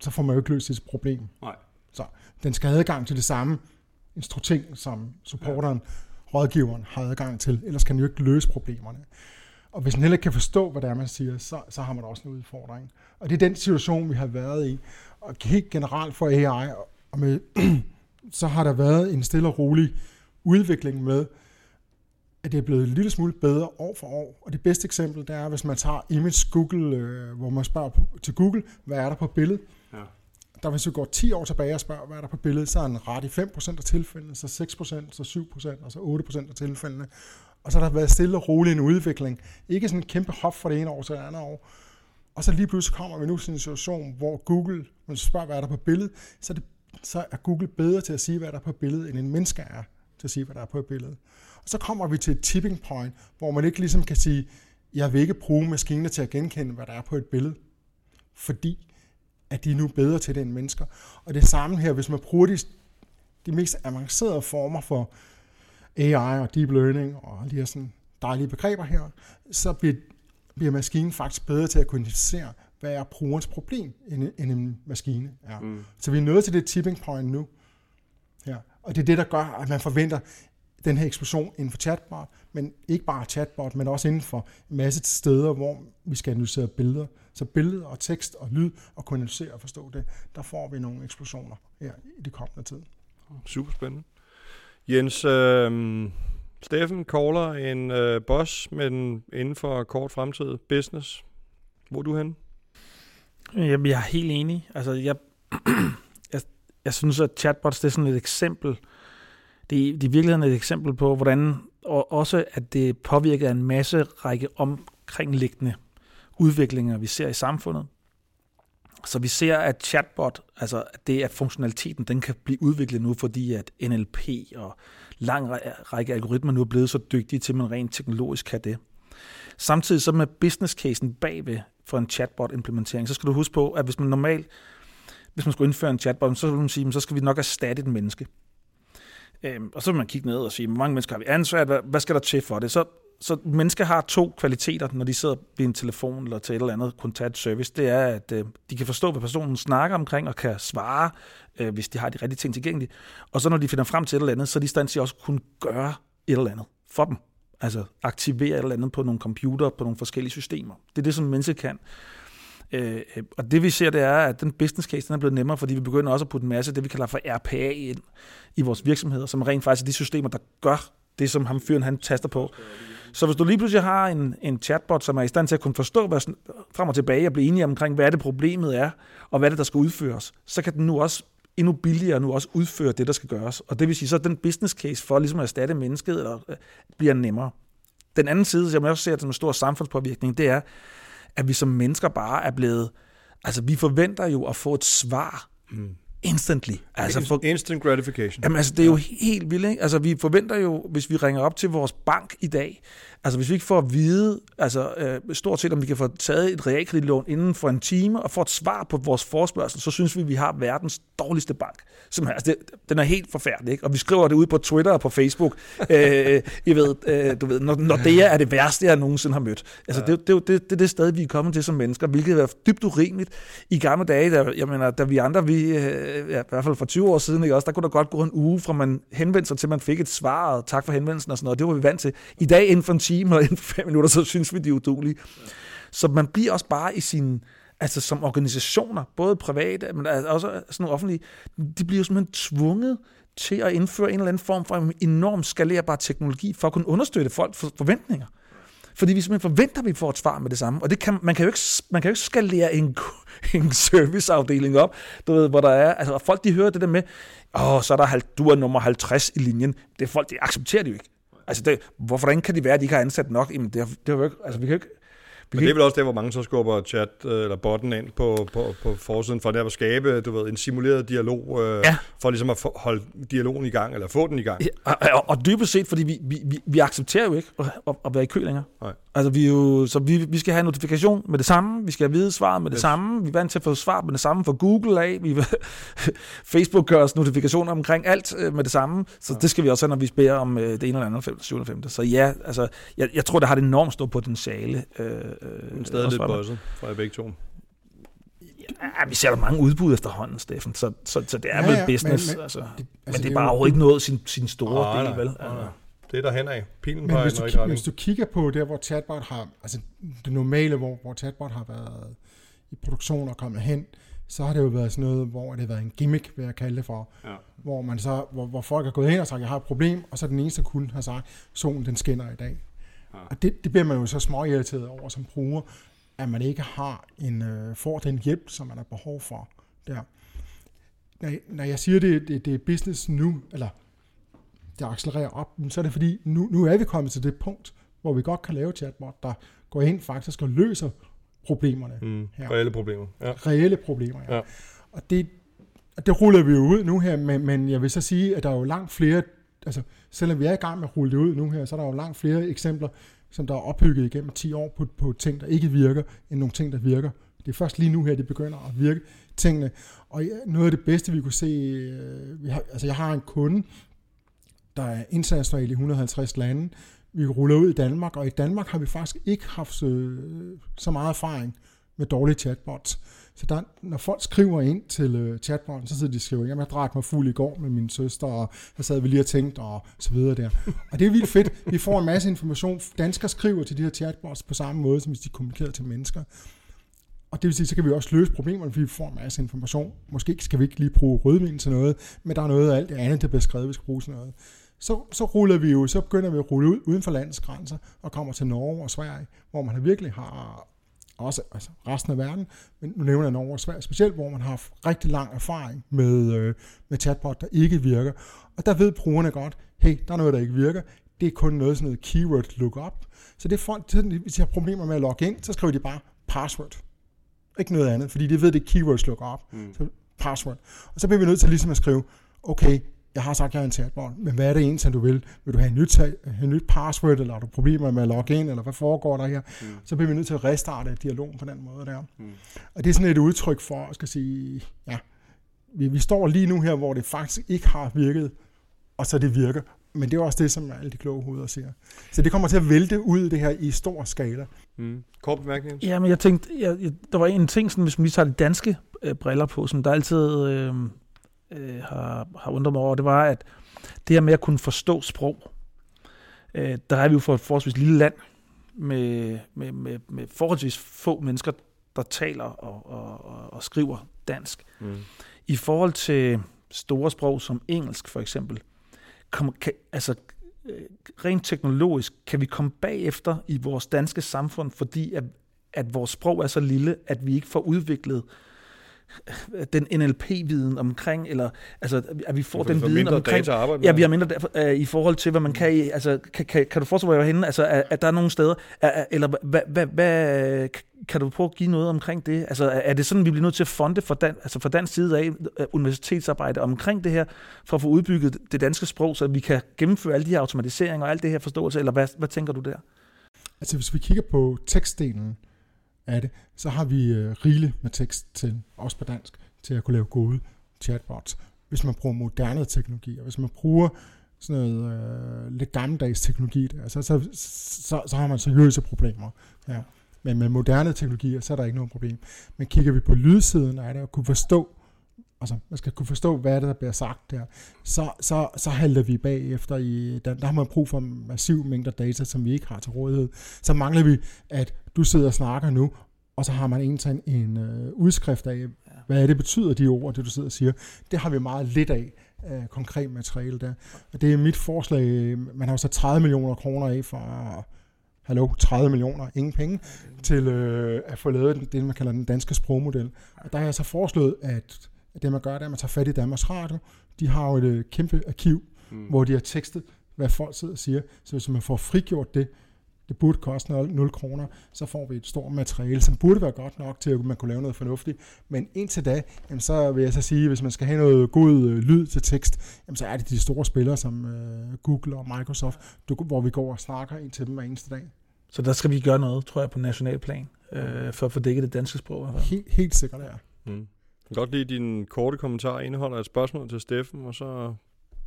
B: så får man jo ikke løst sit problem.
A: Nej.
B: Så den skal have adgang til det samme instruting, som supporteren, rådgiveren har adgang til, ellers kan den jo ikke løse problemerne. Og hvis man heller ikke kan forstå, hvad det er, man siger, så, så har man også en udfordring. Og det er den situation, vi har været i. Og helt generelt for AI, og med, så har der været en stille og rolig udvikling med, at det er blevet en lille smule bedre år for år. Og det bedste eksempel, det er, hvis man tager image Google, øh, hvor man spørger til Google, hvad er der på billedet?
A: Ja.
B: Der hvis vi går 10 år tilbage og spørger, hvad er der på billedet, så er den ret i 5% af tilfældene, så 6%, så 7%, og så 8% af tilfældene. Og så har der været stille og rolig en udvikling. Ikke sådan en kæmpe hop fra det ene år til det andet år. Og så lige pludselig kommer vi nu til en situation, hvor Google, man spørger, hvad er der på billedet, så er, det, så er Google bedre til at sige, hvad der er på billedet, end en menneske er til at sige, hvad der er på billedet. Og så kommer vi til et tipping point, hvor man ikke ligesom kan sige, jeg vil ikke bruge maskiner til at genkende, hvad der er på et billede. Fordi at de er nu bedre til det end mennesker. Og det samme her, hvis man bruger de, de mest avancerede former for AI og deep learning og alle de her sådan dejlige begreber her, så bliver, bliver maskinen faktisk bedre til at kunne identificere, hvad er brugerens problem, end, end en maskine er. Mm. Så vi er nået til det tipping point nu. Og det er det, der gør, at man forventer den her eksplosion inden for chatbot, men ikke bare chatbot, men også inden for en masse steder, hvor vi skal analysere billeder. Så billeder og tekst og lyd, og kunne analysere og forstå det, der får vi nogle eksplosioner her i de kommende tid.
A: Super spændende. Jens, øh, Steffen caller en øh, boss, men inden for kort fremtid, business. Hvor er du henne?
C: Jamen, jeg er helt enig. Altså, jeg, jeg, synes, at chatbots det er sådan et eksempel. Det er, det er i virkeligheden et eksempel på, hvordan og også, at det påvirker en masse række omkringliggende udviklinger, vi ser i samfundet. Så vi ser, at chatbot, altså at det, at funktionaliteten, den kan blive udviklet nu, fordi at NLP og lang række algoritmer nu er blevet så dygtige til, at man rent teknologisk kan det. Samtidig så med business casen bagved for en chatbot implementering, så skal du huske på, at hvis man normalt, hvis man skulle indføre en chatbot, så vil man sige, så skal vi nok erstatte et menneske. Øhm, og så vil man kigge ned og sige, hvor mange mennesker har vi ansat, hvad, hvad skal der til for det? Så, så mennesker har to kvaliteter, når de sidder ved en telefon eller til et eller andet kontakt service. Det er, at øh, de kan forstå, hvad personen snakker omkring, og kan svare, øh, hvis de har de rigtige ting tilgængelige. Og så når de finder frem til et eller andet, så er de i stand til også at kunne gøre et eller andet for dem. Altså aktivere et eller andet på nogle computer, på nogle forskellige systemer. Det er det, som mennesker kan. Øh, øh, og det vi ser, det er, at den business case den er blevet nemmere, fordi vi begynder også at putte en masse det, vi kalder for RPA ind i vores virksomheder, som rent faktisk er de systemer, der gør det, som ham fyren han taster på. Så hvis du lige pludselig har en, en chatbot, som er i stand til at kunne forstå hvad, frem og tilbage og blive enige omkring, hvad det problemet er, og hvad det, der skal udføres, så kan den nu også endnu billigere nu også udføre det, der skal gøres. Og det vil sige, så den business case for ligesom at erstatte mennesket eller, øh, bliver nemmere. Den anden side, som jeg også ser som en stor samfundspåvirkning, det er, at vi som mennesker bare er blevet... Altså, vi forventer jo at få et svar mm instantly.
A: Altså for, Instant gratification.
C: Jamen altså, det er jo helt vildt, ikke? Altså, vi forventer jo, hvis vi ringer op til vores bank i dag, altså hvis vi ikke får at vide, altså øh, stort set, om vi kan få taget et realkreditlån inden for en time, og få et svar på vores forspørgsel, så synes vi, at vi har verdens dårligste bank. Som, altså, det, den er helt forfærdelig, ikke? Og vi skriver det ud på Twitter og på Facebook. øh, I ved, øh, du ved, når, når det er det værste, jeg nogensinde har mødt. Altså, ja. det, det, det, det, er det sted, vi er kommet til som mennesker, hvilket er dybt urimeligt. I gamle dage, der, jeg mener, da vi andre, vi, Øh, ja, i hvert fald for 20 år siden, ikke også, der kunne der godt gå en uge fra man henvendte sig til, man fik et svar, og tak for henvendelsen og sådan noget. Det var vi vant til. I dag inden for en time og inden for fem minutter, så synes vi, de er udulige. Så man bliver også bare i sin, altså som organisationer, både private, men også sådan nogle offentlige, de bliver jo simpelthen tvunget til at indføre en eller anden form for enorm skalerbar teknologi for at kunne understøtte folks forventninger. Fordi vi simpelthen forventer, at vi får et svar med det samme. Og det kan, man, kan jo ikke, man kan jo ikke skalere en, en serviceafdeling op, du ved, hvor der er, altså folk de hører det der med, åh, så er der, du er nummer 50 i linjen. Det er folk, de accepterer det jo ikke. Altså, det, hvorfor hvordan kan det være, at de ikke har ansat nok? Jamen, det, det jo ikke, altså, vi kan ikke,
A: men det er vel også der, hvor mange så skubber chat øh, eller botten ind på, på, på forsiden, for der at skabe du ved, en simuleret dialog, øh, ja. for ligesom at holde dialogen i gang, eller få den i gang. Ja,
C: og, og, og dybest set, fordi vi, vi, vi, accepterer jo ikke at, at, at være i kø længere. Nej. Altså, vi, jo, så vi, vi skal have notifikation med det samme, vi skal have vide svaret med det yes. samme, vi er vant til at få svar med det samme fra Google af, vi, Facebook gør os notifikationer omkring alt øh, med det samme, så ja. det skal vi også have, når vi beder om øh, det ene eller andet, 7. eller 5. Så ja, altså, jeg, jeg tror, det har et enormt stort potentiale. Øh,
A: Men stadig lidt bøjset fra jer begge to.
C: Ja, vi ser der mange udbud efterhånden, Steffen, så, så, så det er ja, vel business. Men, men, altså. det, altså, men det er bare overhovedet ikke nået sin, sin store oh, del, vel? Altså
A: det er der hen af. Pilen
B: Men hvis du, kigger, hvis du kigger på der, hvor chatbot har, altså det normale, hvor, hvor chatbot har været i produktion og kommet hen, så har det jo været sådan noget, hvor det har været en gimmick, vil jeg kalde det for. Ja. Hvor, man så, hvor, hvor folk har gået hen og sagt, jeg har et problem, og så den eneste kunde har sagt, solen den skinner i dag. Ja. Og det, det bliver man jo så småirriteret over som bruger, at man ikke har en, øh, får den hjælp, som man har behov for der. Når, når jeg siger, det, det, det er business nu, eller det accelererer op, så er det fordi, nu, nu er vi kommet til det punkt, hvor vi godt kan lave chatbot, der går ind faktisk og løser problemerne.
A: Mm, her. Reelle problemer.
B: Ja. Reelle problemer, ja. ja. Og det, og det ruller vi jo ud nu her, men, men jeg vil så sige, at der er jo langt flere, altså selvom vi er i gang med at rulle det ud nu her, så er der jo langt flere eksempler, som der er opbygget igennem 10 år på, på ting, der ikke virker, end nogle ting, der virker. Det er først lige nu her, det begynder at virke tingene. Og noget af det bedste, vi kunne se, øh, vi har, altså jeg har en kunde, der er internationalt i 150 lande. Vi ruller ud i Danmark, og i Danmark har vi faktisk ikke haft så, så meget erfaring med dårlige chatbots. Så der, når folk skriver ind til øh, chatbotten, så sidder de og skriver, jamen jeg drak mig fuld i går med min søster, og så sad vi lige og tænkte, og så videre der. Og det er vildt fedt. Vi får en masse information. Danskere skriver til de her chatbots på samme måde, som hvis de kommunikerer til mennesker. Og det vil sige, så kan vi også løse problemerne, fordi vi får en masse information. Måske skal vi ikke lige bruge rødvin til noget, men der er noget af alt det andet, der bliver skrevet, vi skal bruge til noget så, så ruller vi jo, så begynder vi at rulle ud uden for landets grænser og kommer til Norge og Sverige, hvor man virkelig har også altså resten af verden, men nu nævner jeg Norge og Sverige specielt, hvor man har haft rigtig lang erfaring med, øh, med chatbot, der ikke virker. Og der ved brugerne godt, hey, der er noget, der ikke virker. Det er kun noget sådan noget keyword lookup. Så det er folk, hvis de har problemer med at logge ind, så skriver de bare password. Ikke noget andet, fordi de ved, det er keywords lookup. Mm. Så password. Og så bliver vi nødt til ligesom at skrive, okay, jeg har sagt, at jeg er en chatbot, men hvad er det egentlig, du vil? Vil du have en nyt, en nyt password, eller har du problemer med at logge ind, eller hvad foregår der her? Mm. Så bliver vi nødt til at restarte dialogen på den måde der. Mm. Og det er sådan et udtryk for, at skal sige, ja, vi, vi står lige nu her, hvor det faktisk ikke har virket, og så det virker, Men det er også det, som alle de kloge hoveder siger. Så det kommer til at vælte ud, det her, i stor skala.
A: Mm. Kort bemærkning.
C: Ja, men jeg tænkte, jeg, jeg, der var en ting, sådan, hvis man lige tager de danske øh, briller på, som der altid øh, øh, har, har undret mig over, det var, at det her med at kunne forstå sprog, øh, der er vi jo for et forholdsvis lille land, med, med, med, med forholdsvis få mennesker, der taler og, og, og, og skriver dansk.
A: Mm.
C: I forhold til store sprog som engelsk for eksempel, kom, kan, altså øh, rent teknologisk kan vi komme bagefter i vores danske samfund, fordi at, at vores sprog er så lille, at vi ikke får udviklet øh, den NLP-viden omkring, eller altså, at vi får den
A: får
C: viden omkring,
A: data at arbejde med.
C: Ja, vi har mindre uh, i forhold til, hvad man kan i, altså, kan, kan, kan du forstå, hvor jeg var henne? Altså, at, at der er nogle steder, er, er- eller hvad, hvad, hvad, kan du prøve at give noget omkring det? Altså, er- er det sådan, vi bliver nødt til at fonde for, dan, altså for dansk side af øh, universitetsarbejde omkring det her, for at få udbygget det danske sprog, så vi kan gennemføre alle de her automatiseringer og alt det her forståelse, eller hvad, hvad tænker du der?
B: Altså hvis vi kigger på tekstdelen af det, så har vi øh, rigeligt med tekst til, også på dansk, til at kunne lave gode chatbots. Hvis man bruger moderne teknologier, hvis man bruger sådan noget øh, lidt gammeldags teknologi, der, så, så, så, så har man seriøse problemer. Ja. Men med moderne teknologier, så er der ikke noget problem. Men kigger vi på lydsiden af det, og kunne forstå, altså man skal kunne forstå, hvad det er, der bliver sagt der, så, så, så halter vi bagefter i den. Der har man brug for massiv mængder data, som vi ikke har til rådighed. Så mangler vi, at du sidder og snakker nu, og så har man egentlig en, en øh, udskrift af, hvad er det betyder, de ord, det du sidder og siger. Det har vi meget lidt af, øh, konkret materiale der. Og det er mit forslag, man har jo så 30 millioner kroner af for, hallo, 30 millioner, ingen penge, til øh, at få lavet det, man kalder den danske sprogmodel. Og der har jeg så foreslået, at, at det man gør, det er, at man tager fat i Danmarks Radio. De har jo et øh, kæmpe arkiv,
A: Mm.
B: hvor de har tekstet, hvad folk sidder og siger. Så hvis man får frigjort det, det burde koste 0, 0 kroner, så får vi et stort materiale, som burde være godt nok til, at man kunne lave noget fornuftigt. Men indtil da, jamen så vil jeg så sige, hvis man skal have noget god øh, lyd til tekst, jamen så er det de store spillere som øh, Google og Microsoft, du, hvor vi går og snakker ind til dem hver eneste dag.
C: Så der skal vi gøre noget, tror jeg, på national plan, øh, for at få dækket det danske sprog.
B: Helt, helt sikkert er.
A: Mm. Kan godt lide din korte kommentar indeholder et spørgsmål til Steffen, og så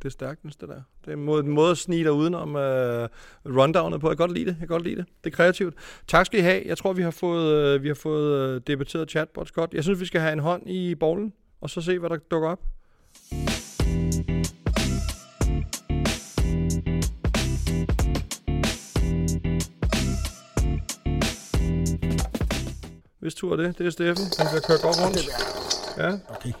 A: det er stærkt, det der. Det er en måde, en måde at snige dig udenom uh, rundownet på. Jeg kan godt lide det. Jeg kan godt lide det. Det er kreativt. Tak skal I have. Jeg tror, vi har fået, uh, vi har fået uh, debatteret chatbots godt. Jeg synes, vi skal have en hånd i bolden, og så se, hvad der dukker op. Hvis tur er det, det er Steffen. Han bliver kørt godt rundt. Ja,
B: Okay.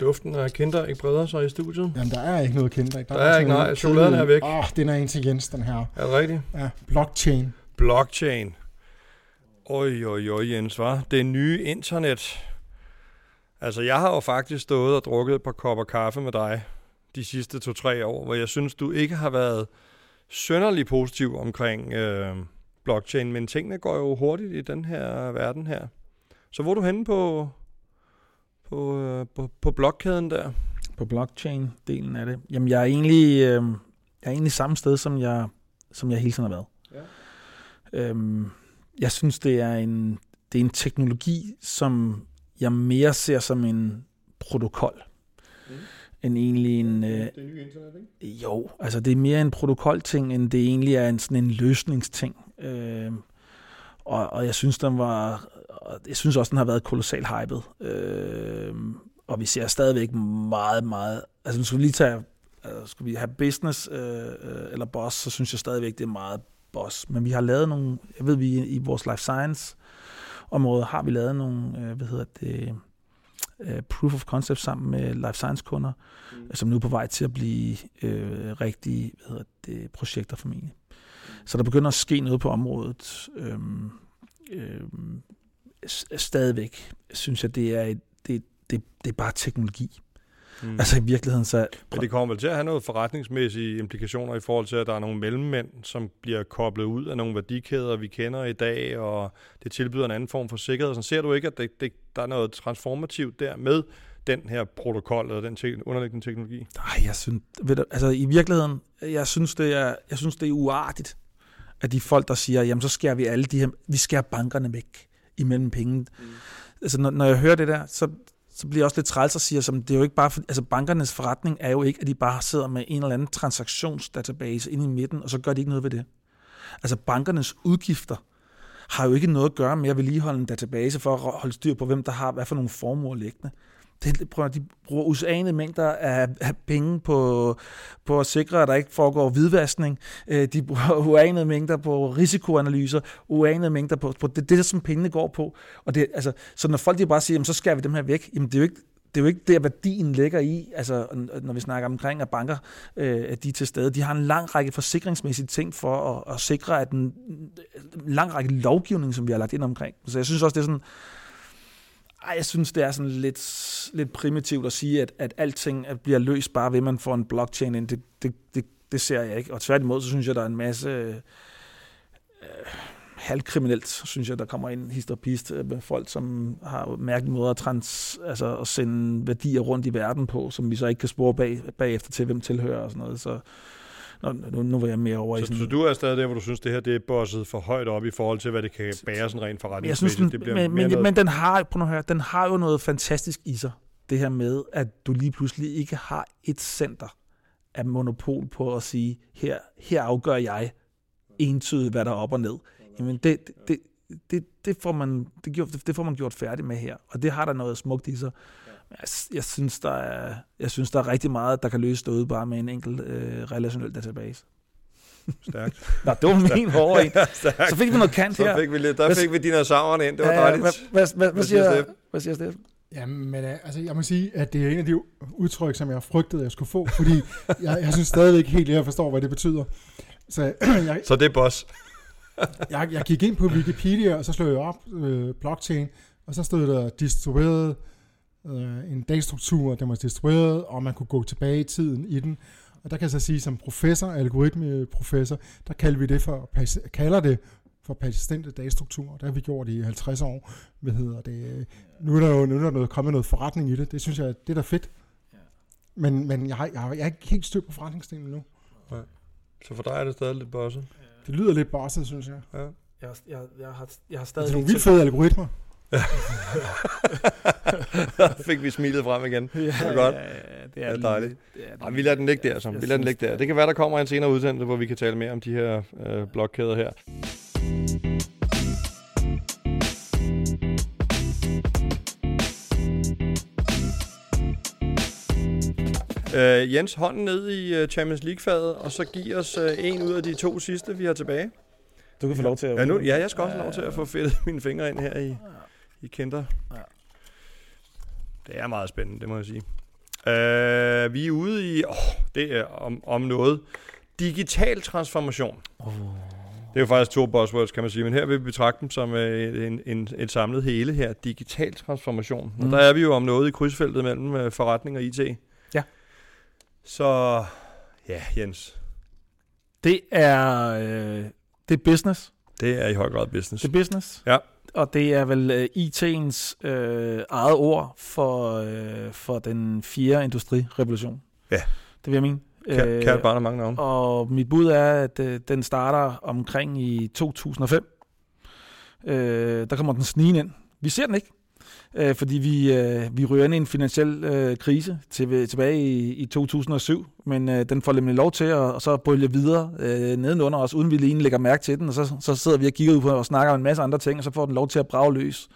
A: duften af kinder ikke breder sig i studiet.
B: Jamen, der er ikke noget kendt. Der,
A: Der er ikke, nej. Chokoladen er væk.
B: Åh, oh, den er en til Jens, den her.
A: Er det rigtigt?
B: Ja, blockchain.
A: Blockchain. Oj, oj, oj, Jens, var Det nye internet. Altså, jeg har jo faktisk stået og drukket et par kopper kaffe med dig de sidste to-tre år, hvor jeg synes, du ikke har været sønderlig positiv omkring øh, blockchain, men tingene går jo hurtigt i den her verden her. Så hvor er du henne på, på, øh, på, på blokkæden der?
C: På blockchain-delen af det. Jamen, jeg er egentlig, øh, jeg er egentlig samme sted, som jeg, som jeg hele tiden har været. Ja. Øhm, jeg synes, det er en, det er en teknologi, som jeg mere ser som en protokol, mm. end egentlig en... Øh,
A: Det nye internet, ikke?
C: jo, altså det er mere en protokolting, end det egentlig er en sådan en løsningsting. Øh, og, og jeg synes, den var, og jeg synes også, den har været kolossalt hyped. Øh, og vi ser stadigvæk meget, meget... Altså nu skal vi lige tage... Altså, skal vi have business øh, øh, eller boss, så synes jeg stadigvæk, det er meget boss. Men vi har lavet nogle... Jeg ved, vi i, vores life science område har vi lavet nogle, øh, hvad hedder det, øh, proof of concept sammen med life science kunder, mm. som nu er på vej til at blive øh, rigtige hvad hedder det, projekter formentlig. Så der begynder at ske noget på området. Øhm, øhm, stadigvæk synes jeg, det er, et, det, det, det er bare teknologi.
A: Mm.
C: Altså i virkeligheden, så...
A: Men det kommer vel til at have noget forretningsmæssige implikationer i forhold til, at der er nogle mellemmænd, som bliver koblet ud af nogle værdikæder, vi kender i dag, og det tilbyder en anden form for sikkerhed. Så ser du ikke, at det, det, der er noget transformativt der med den her protokol eller den te- underliggende teknologi?
C: Nej, jeg synes, ved du, altså i virkeligheden, jeg synes, det er, jeg synes, det er uartigt, at de folk, der siger, jamen så skærer vi alle de her, vi skærer bankerne væk imellem penge. Mm. Altså når, når jeg hører det der, så, så bliver jeg også lidt træls og siger, som det er jo ikke bare, for, altså bankernes forretning er jo ikke, at de bare sidder med en eller anden transaktionsdatabase inde i midten, og så gør de ikke noget ved det. Altså bankernes udgifter har jo ikke noget at gøre med at vedligeholde en database for at holde styr på, hvem der har hvad for nogle formuer liggende. Det, prøv, de bruger usanede mængder af, af penge på, på at sikre, at der ikke foregår hvidvaskning. Øh, de bruger uanede mængder på risikoanalyser, uanede mængder på, på det, det, som pengene går på. Og det, altså, så når folk de bare siger, jamen, så skærer vi dem her væk, jamen det er jo ikke, det er jo ikke der, værdien ligger i, altså når vi snakker omkring, at banker øh, at de er til stede. De har en lang række forsikringsmæssige ting for at, at sikre, at en, en lang række lovgivning, som vi har lagt ind omkring. Så jeg synes også, det er sådan, ej, jeg synes, det er sådan lidt, lidt primitivt at sige, at, at alting bliver løst bare ved, at man får en blockchain ind. Det, det, det, det ser jeg ikke. Og tværtimod, så synes jeg, der er en masse øh, halvkriminelt, synes jeg, der kommer ind hist og pist øh, med folk, som har mærkelige måder at, trans, altså at sende værdier rundt i verden på, som vi så ikke kan spore bag, bagefter til, hvem tilhører og sådan noget. Så Nå, nu, nu var jeg mere over
A: så,
C: i sådan...
A: Så du er stadig der, hvor du synes, det her det er bosset for højt op i forhold til, hvad det kan bære sådan rent forretningsmæssigt?
C: Jeg synes, den, det men, men, men den, har, prøv at høre, den har jo noget fantastisk i sig. Det her med, at du lige pludselig ikke har et center af monopol på at sige, her, her afgør jeg entydigt, hvad der er op og ned. Jamen, det, det, det, det, får man, det, det får man gjort færdigt med her, og det har der noget smukt i sig. Jeg, jeg, synes, der er, jeg synes, der er rigtig meget, der kan løse derude bare med en enkelt øh, relationel database.
A: Stærkt.
C: Nå, det var min hårde en. Så fik vi noget kant her.
A: Så fik vi, lidt, der fik vi dinosaurerne ind. Det var dejligt. Hvad,
C: hvad, hvad, hvad, siger, hvad siger Steffen?
B: Jamen, men, øh, altså, jeg må sige, at det er en af de udtryk, som jeg frygtede, jeg skulle få, fordi jeg, jeg synes stadigvæk ikke helt, at jeg forstår, hvad det betyder.
A: Så, jeg, så det er boss.
B: jeg, jeg gik ind på Wikipedia, og så slog jeg op øh, blockchain, og så stod der distribueret øh, en datastruktur, der var distribueret, og man kunne gå tilbage i tiden i den. Og der kan jeg så sige, som professor, algoritmeprofessor, der kalder vi det for, kalder det for persistente datastrukturer. Der har vi gjort i 50 år. Hvad hedder det? Nu er der jo nu er der noget, kommet noget forretning i det. Det synes jeg, det er da fedt. Men, men jeg, har, jeg, har, jeg er ikke helt styr på forretningsdelen nu.
A: Nej. Så for dig er det stadig lidt bosset?
B: Det lyder lidt bosset, synes jeg.
C: Ja. Jeg, jeg, jeg, har, jeg har stadig...
B: Det er nogle vildt fede algoritmer.
A: fik vi smilet frem igen. Ja, det er godt. Ja, det er, ja, dejligt. Det er, Ej, vi lader den ligge der, så. Vi lader den ligge der. Det kan være, der kommer en senere udsendelse, hvor vi kan tale mere om de her øh, blokkæder her. Uh, Jens, hånden ned i uh, Champions League-fadet, og så giv os uh, en ud af de to sidste, vi har tilbage.
C: Du kan få lov til at...
A: Ja, nu, ja jeg skal også have lov til at få fedtet mine fingre ind her i, i Kinder. Ja. Det er meget spændende, det må jeg sige. Uh, vi er ude i, oh, det er om, om noget, digital transformation. Oh. Det er jo faktisk to buzzwords, kan man sige, men her vil vi betragte dem som en, en, et samlet hele her, digital transformation. Mm. Og der er vi jo om noget i krydsfeltet mellem forretning og IT.
C: Ja.
A: Så, ja, Jens.
C: Det er, øh, det er business.
A: Det er i høj grad business.
C: Det er business.
A: Ja
C: og det er vel øh, IT'ens uh, eget ord for, uh, for den fjerde industrirevolution.
A: Ja.
C: Det vil jeg mene.
A: Kært, kært barn mange navne.
C: Og mit bud er, at uh, den starter omkring i 2005. Uh, der kommer den snigende ind. Vi ser den ikke øh, fordi vi, øh, vi ryger ind i en finansiel øh, krise til, tilbage i, i 2007, men øh, den får nemlig lov til at og så bølge videre øh, nedenunder os, uden vi lige lægger mærke til den, og så, så sidder vi og kigger ud på og snakker om en masse andre ting, og så får den lov til at brage løs.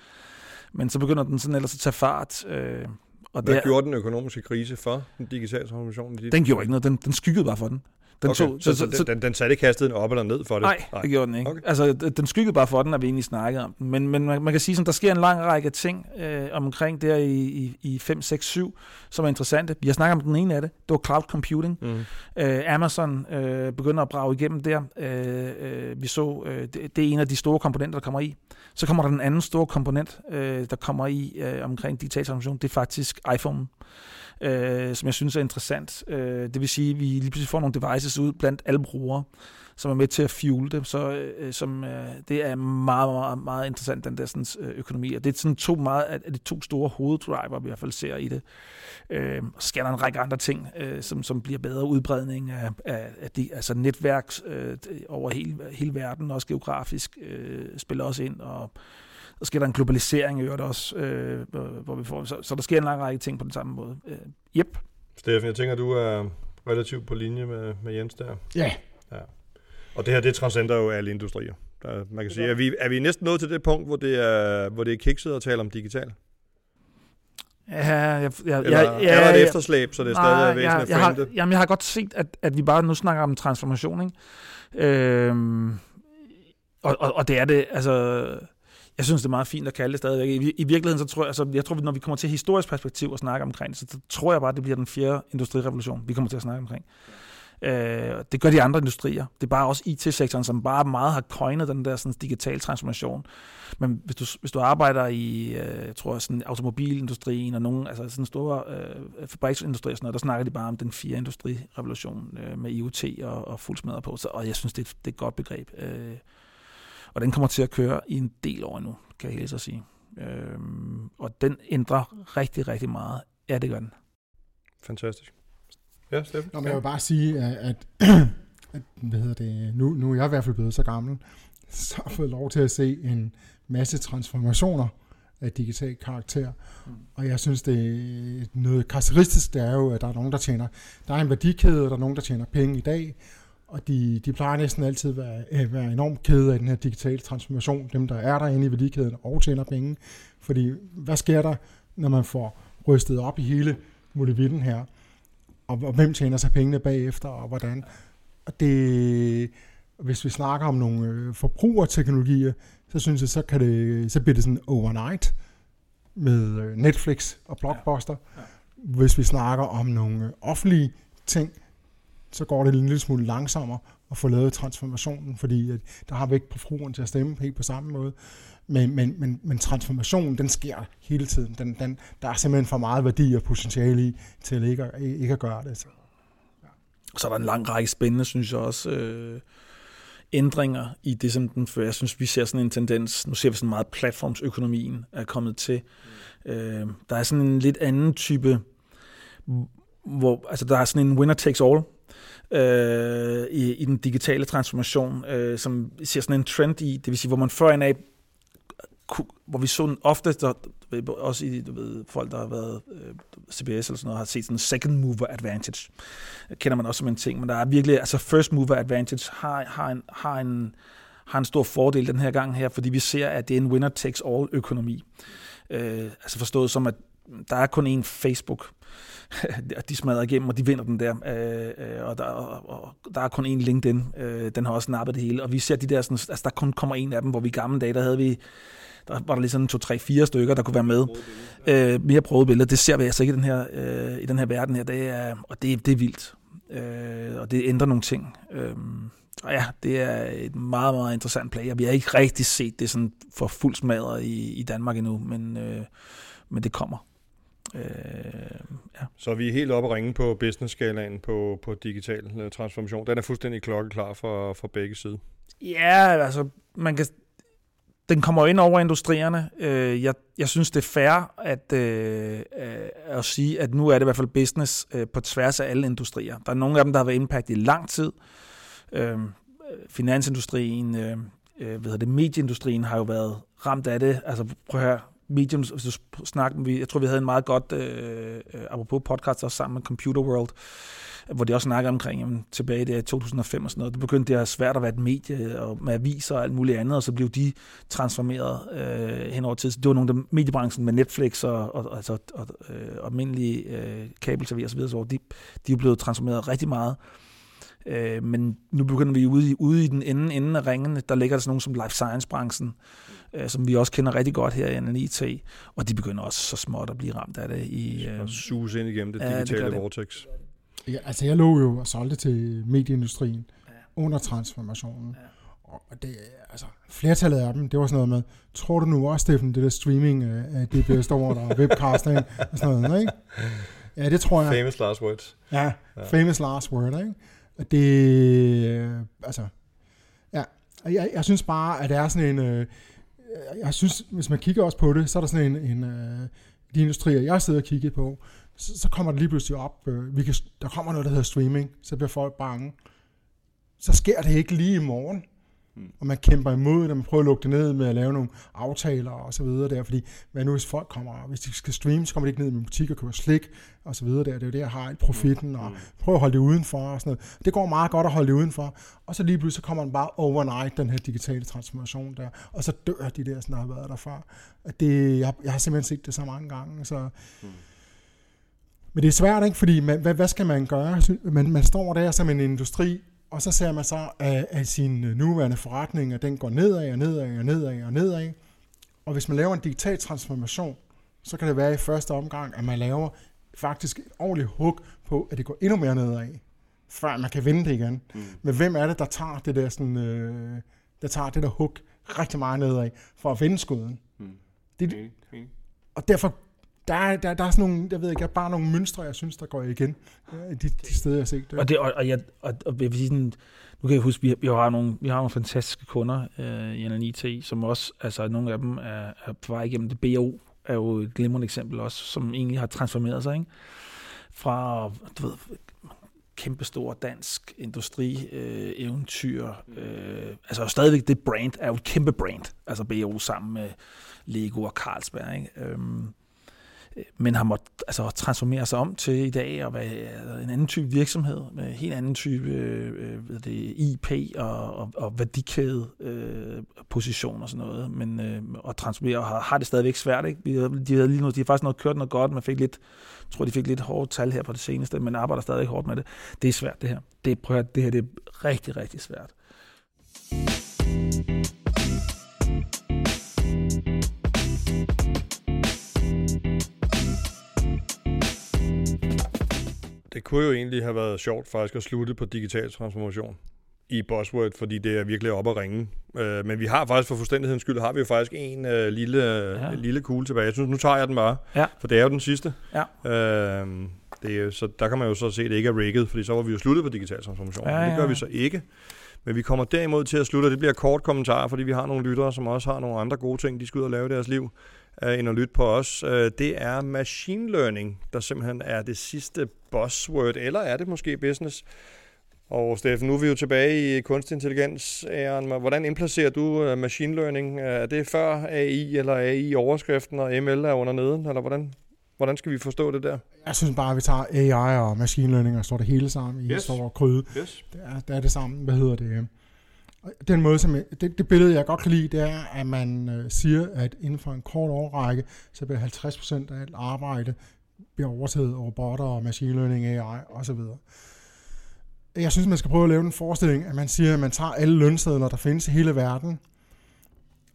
C: Men så begynder den sådan ellers at tage fart. Øh,
A: og Hvad det, gjorde den økonomiske krise for den digitale transformation?
C: Den gjorde ikke noget, den, den skyggede bare for den.
A: Den, okay, tog, så, så, så, den, den satte ikke hastigheden op eller ned for det?
C: Nej, nej. det gjorde den ikke. Okay. Altså, den skyggede bare for den, at vi egentlig snakkede om den. Men, men man, man kan sige, at der sker en lang række ting øh, omkring der i, i, i 5, 6, 7, som er interessante. Vi har snakket om den ene af det. Det var cloud computing. Mm. Øh, Amazon øh, begynder at brage igennem der. Øh, øh, vi så, øh, det, det er en af de store komponenter, der kommer i. Så kommer der den anden store komponent, øh, der kommer i øh, omkring digital transformation. Det er faktisk iPhone øh, som jeg synes er interessant. Øh, det vil sige, at vi lige pludselig får nogle devices ud blandt alle brugere, som er med til at fuel det. Så øh, som, øh, det er meget, meget, meget interessant, den der sådan, øh, økonomi. Og det er sådan to meget af de to store hoveddriver, vi i hvert fald ser i det. Øh, og så sker der en række andre ting, øh, som, som bliver bedre udbredning af, af, af de, altså netværk øh, over hele, hele verden, også geografisk, øh, spiller også ind, og så sker der en globalisering i øvrigt også, øh, hvor vi får, så, så der sker en lang række ting på den samme måde. Øh, yep.
A: Steffen, jeg tænker, du er relativt på linje med, med Jens der.
B: Ja.
A: ja. Og det her, det transcender jo alle industrier. Der, man kan sige, er vi, er vi næsten nået til det punkt, hvor det er, hvor det er kikset at tale om digital?
C: Ja, jeg, jeg,
A: Eller
C: jeg, ja,
A: er der et
C: jeg-
A: efterslæb, så det er stadig er væsentligt
C: jeg,
A: at
C: jeg, har,
A: det?
C: jamen, jeg har godt set, at, at vi bare nu snakker om transformation, ikke? Øhm, og, og, og det er det, altså... Jeg synes, det er meget fint at kalde det stadigvæk. I, i virkeligheden, så tror jeg, altså, jeg tror, når vi kommer til historisk perspektiv og snakker omkring det, så, så tror jeg bare, at det bliver den fjerde industrirevolution, vi kommer til at snakke omkring. Øh, det gør de andre industrier. Det er bare også IT-sektoren, som bare meget har coinet den der sådan, digital transformation. Men hvis du, hvis du arbejder i, øh, jeg tror, sådan automobilindustrien og nogle, altså sådan store øh, fabriksindustrier sådan noget, der snakker de bare om den fjerde industrirevolution øh, med IoT og, og fuldsmæder på. Så, og jeg synes, det, er- det er et godt begreb. Øh, og den kommer til at køre i en del år nu, kan jeg helt så sige. Øh, og den ændrer rigtig, rigtig meget. Ja, det gør den.
A: Fantastisk. Ja, Steffen?
B: Nå, men jeg vil bare sige, at, at, at hvad hedder det, nu, nu er jeg i hvert fald blevet så gammel, så har jeg fået lov til at se en masse transformationer af digital karakter.
C: Mm.
B: Og jeg synes, det er noget karakteristisk, det er jo, at der er nogen, der tjener, der er en værdikæde, og der er nogen, der tjener penge i dag, og de, de plejer næsten altid at være, at være enormt kede af den her digitale transformation, dem der er derinde i værdikæden og tjener penge. Fordi hvad sker der, når man får rystet op i hele muligheden her? og, og hvem tjener sig pengene bagefter, og hvordan. Og det, hvis vi snakker om nogle øh, forbrugerteknologier, så synes jeg, så, kan det, så bliver det sådan overnight med øh, Netflix og Blockbuster.
C: Ja.
B: Hvis vi snakker om nogle øh, offentlige ting, så går det en lille smule langsommere at få lavet transformationen, fordi at der har vi ikke forbrugeren til at stemme helt på samme måde. Men, men, men, men transformationen, den sker hele tiden. Den, den, der er simpelthen for meget værdi og potentiale i, til ikke, at- ikke at gøre det. Så.
C: Så er der en lang række spændende, synes jeg også, øh, ændringer i det, som den fører. Jeg synes, vi ser sådan en tendens, nu ser vi sådan meget platformsøkonomien er kommet til. Øh, der er sådan en lidt anden type, hvor, altså der er sådan en winner takes all, øh, i, i den digitale transformation, øh, som ser sådan en trend i, det vil sige, hvor man før en af, hvor vi så ofte, der, også i du ved, folk, der har været øh, CBS eller sådan noget, har set sådan en second mover advantage. Det kender man også som en ting, men der er virkelig, altså first mover advantage har, har, en, har, en, har en stor fordel den her gang her, fordi vi ser, at det er en winner takes all økonomi. Øh, altså forstået som, at der er kun én Facebook, de smadrer igennem, og de vinder den der. Øh, øh og, der og, og der er kun én LinkedIn, øh, den har også nappet det hele. Og vi ser de der, sådan, altså der kun kommer en af dem, hvor vi i gamle dage, der havde vi, der var der lige sådan to, tre, fire stykker, der kunne være med. Øh, mere prøvet billeder, det ser vi altså ikke i den her, øh, i den her verden her, det er, og det, det er vildt. Øh, og det ændrer nogle ting. Øh, og ja, det er et meget, meget interessant play, og vi har ikke rigtig set det sådan for fuld smadret i, i Danmark endnu, men, øh, men det kommer. Øh, ja.
A: Så vi er helt oppe at ringe på business-skalaen på, på digital øh, transformation. Den er fuldstændig klokkeklar for, for begge sider.
C: Ja, altså, man kan, den kommer ind over industrierne. Øh, jeg, jeg synes, det er fair at, øh, øh, at sige, at nu er det i hvert fald business øh, på tværs af alle industrier. Der er nogle af dem, der har været impact i lang tid. Øh, finansindustrien, øh, øh, hvad hedder det, medieindustrien har jo været ramt af det. Altså, prøv at høre, medium, hvis du snakker, vi, jeg tror, vi havde en meget godt, øh, apropos podcast også sammen med Computer World, hvor de også snakker omkring jamen, tilbage der i 2005 og sådan noget. Det begyndte det at være svært at være et medie og med aviser og alt muligt andet, og så blev de transformeret øh, hen over tid. Så det var nogle af mediebranchen med Netflix og, og, altså, og øh, almindelige øh, kabel-tv og så videre, så de, de er blevet transformeret rigtig meget. Øh, men nu begynder vi ude i, ude i den ende, ende af ringene, der ligger der sådan nogen som life science-branchen, øh, som vi også kender rigtig godt her i NNIT, og de begynder også så småt at blive ramt af det. I, øh,
A: suge ind igennem det
C: Ja, det
A: digitale
C: det.
A: vortex.
B: Ja, altså jeg lå jo og solgte til medieindustrien
C: Ja.
B: under transformationen.
C: Ja.
B: Og det, altså, flertallet af dem, det var sådan noget med, tror du nu også, Steffen, det der streaming af, af DBS over der og webcasting og sådan noget, ikke? Ja, det tror jeg.
A: Famous last words.
B: Ja,
A: Ja.
B: famous last word, ikke? Og det, øh, altså, ja, Og jeg, jeg synes bare, at det er sådan en, øh, Øh, jeg synes, hvis man kigger også på det, så er der sådan en, en øh, de industrier, jeg sidder og kigger på, så, så kommer det lige pludselig op, øh, vi kan, der kommer noget, der hedder streaming, så bliver folk bange. Så sker det ikke lige i morgen. Mm. Og man kæmper imod det, man prøver at lukke det ned med at lave nogle aftaler og så videre der, fordi hvad nu hvis folk kommer, hvis de skal streame, så kommer de ikke ned i min butik og køber slik og så videre der. Det er jo det, jeg har alt profitten og mm. prøver at holde det udenfor og sådan noget. Det går meget godt at holde det udenfor, og så lige pludselig så kommer den bare overnight, den her digitale transformation der, og så dør de der, sådan der har været der før. Det, jeg, jeg har simpelthen set det så mange gange, så... Mm. Men det er svært, ikke? Fordi man, hvad, hvad skal man gøre? Man, man står der som en industri, og så ser man så, at, at sin nuværende forretning, at den går nedad og nedad og nedad og nedad. Og hvis man laver en digital transformation, så kan det være i første omgang, at man laver faktisk et ordentligt hug på, at det går endnu mere nedad, før man kan vende det igen. Mm. Men hvem er det, der tager det der, sådan, øh, der, tager det der hug rigtig meget nedad, for at vende skuden? Mm. Det, og derfor der er, der, der er sådan nogle, jeg ved ikke, bare nogle mønstre, jeg synes, der går igen, de, de steder, jeg har set det.
C: Og, det, og, og, jeg, og, og jeg vil sige sådan, nu kan jeg huske, vi, vi har nogle, vi har nogle fantastiske kunder øh, i NNIT, som også, altså nogle af dem er, er på vej igennem det. BO er jo et glimrende eksempel også, som egentlig har transformeret sig, ikke? Fra, du ved, kæmpestor dansk industri øh, eventyr. Øh, altså stadigvæk det brand er jo et kæmpe brand. Altså BO sammen med Lego og Carlsberg. Ikke? Øhm, men har måttet altså, transformere sig om til i dag at være en anden type virksomhed med en helt anden type øh, øh hvad det, IP og, og, og værdikæde øh, position og sådan noget, men øh, at transformere og har, har det stadigvæk svært. Ikke? De, de, havde lige nu, de har faktisk noget kørt noget godt, man fik lidt, jeg tror de fik lidt hårde tal her på det seneste, men arbejder stadig hårdt med det. Det er svært det her. Det, prøv at, det her det er rigtig, rigtig svært.
A: Det kunne jo egentlig have været sjovt faktisk at slutte på digital transformation i Buzzword, fordi det er virkelig op at ringe. Øh, men vi har faktisk for fuldstændighedens skyld, har vi jo faktisk en uh, lille, ja. lille kugle tilbage. Jeg synes, nu tager jeg den bare, ja. for det er jo den sidste. Ja. Øh, det så der kan man jo så se, at det ikke er rigget, fordi så var vi jo sluttet på digital transformation. Ja, ja. Det gør vi så ikke. Men vi kommer derimod til at slutte, og det bliver kort kommentar, fordi vi har nogle lyttere, som også har nogle andre gode ting, de skal ud og lave i deres liv uh, end at lytte på os. Uh, det er machine learning, der simpelthen er det sidste buzzword, eller er det måske business? Og Steffen, nu er vi jo tilbage i kunstig intelligens. Hvordan indplacerer du uh, machine learning? Er det før AI, eller AI i overskriften, og ML er under neden, eller hvordan? Hvordan skal vi forstå det der?
B: Jeg synes bare, at vi tager AI og machine learning og står det hele sammen i yes. stor kryde. Yes. Det, er, det er det samme. Hvad hedder det? Den måde, som jeg, det, det billede, jeg godt kan lide, det er, at man øh, siger, at inden for en kort årrække, så bliver 50% af alt arbejde bliver overtaget af robotter og machine learning, AI osv. Jeg synes, man skal prøve at lave en forestilling, at man siger, at man tager alle lønsedler, der findes i hele verden,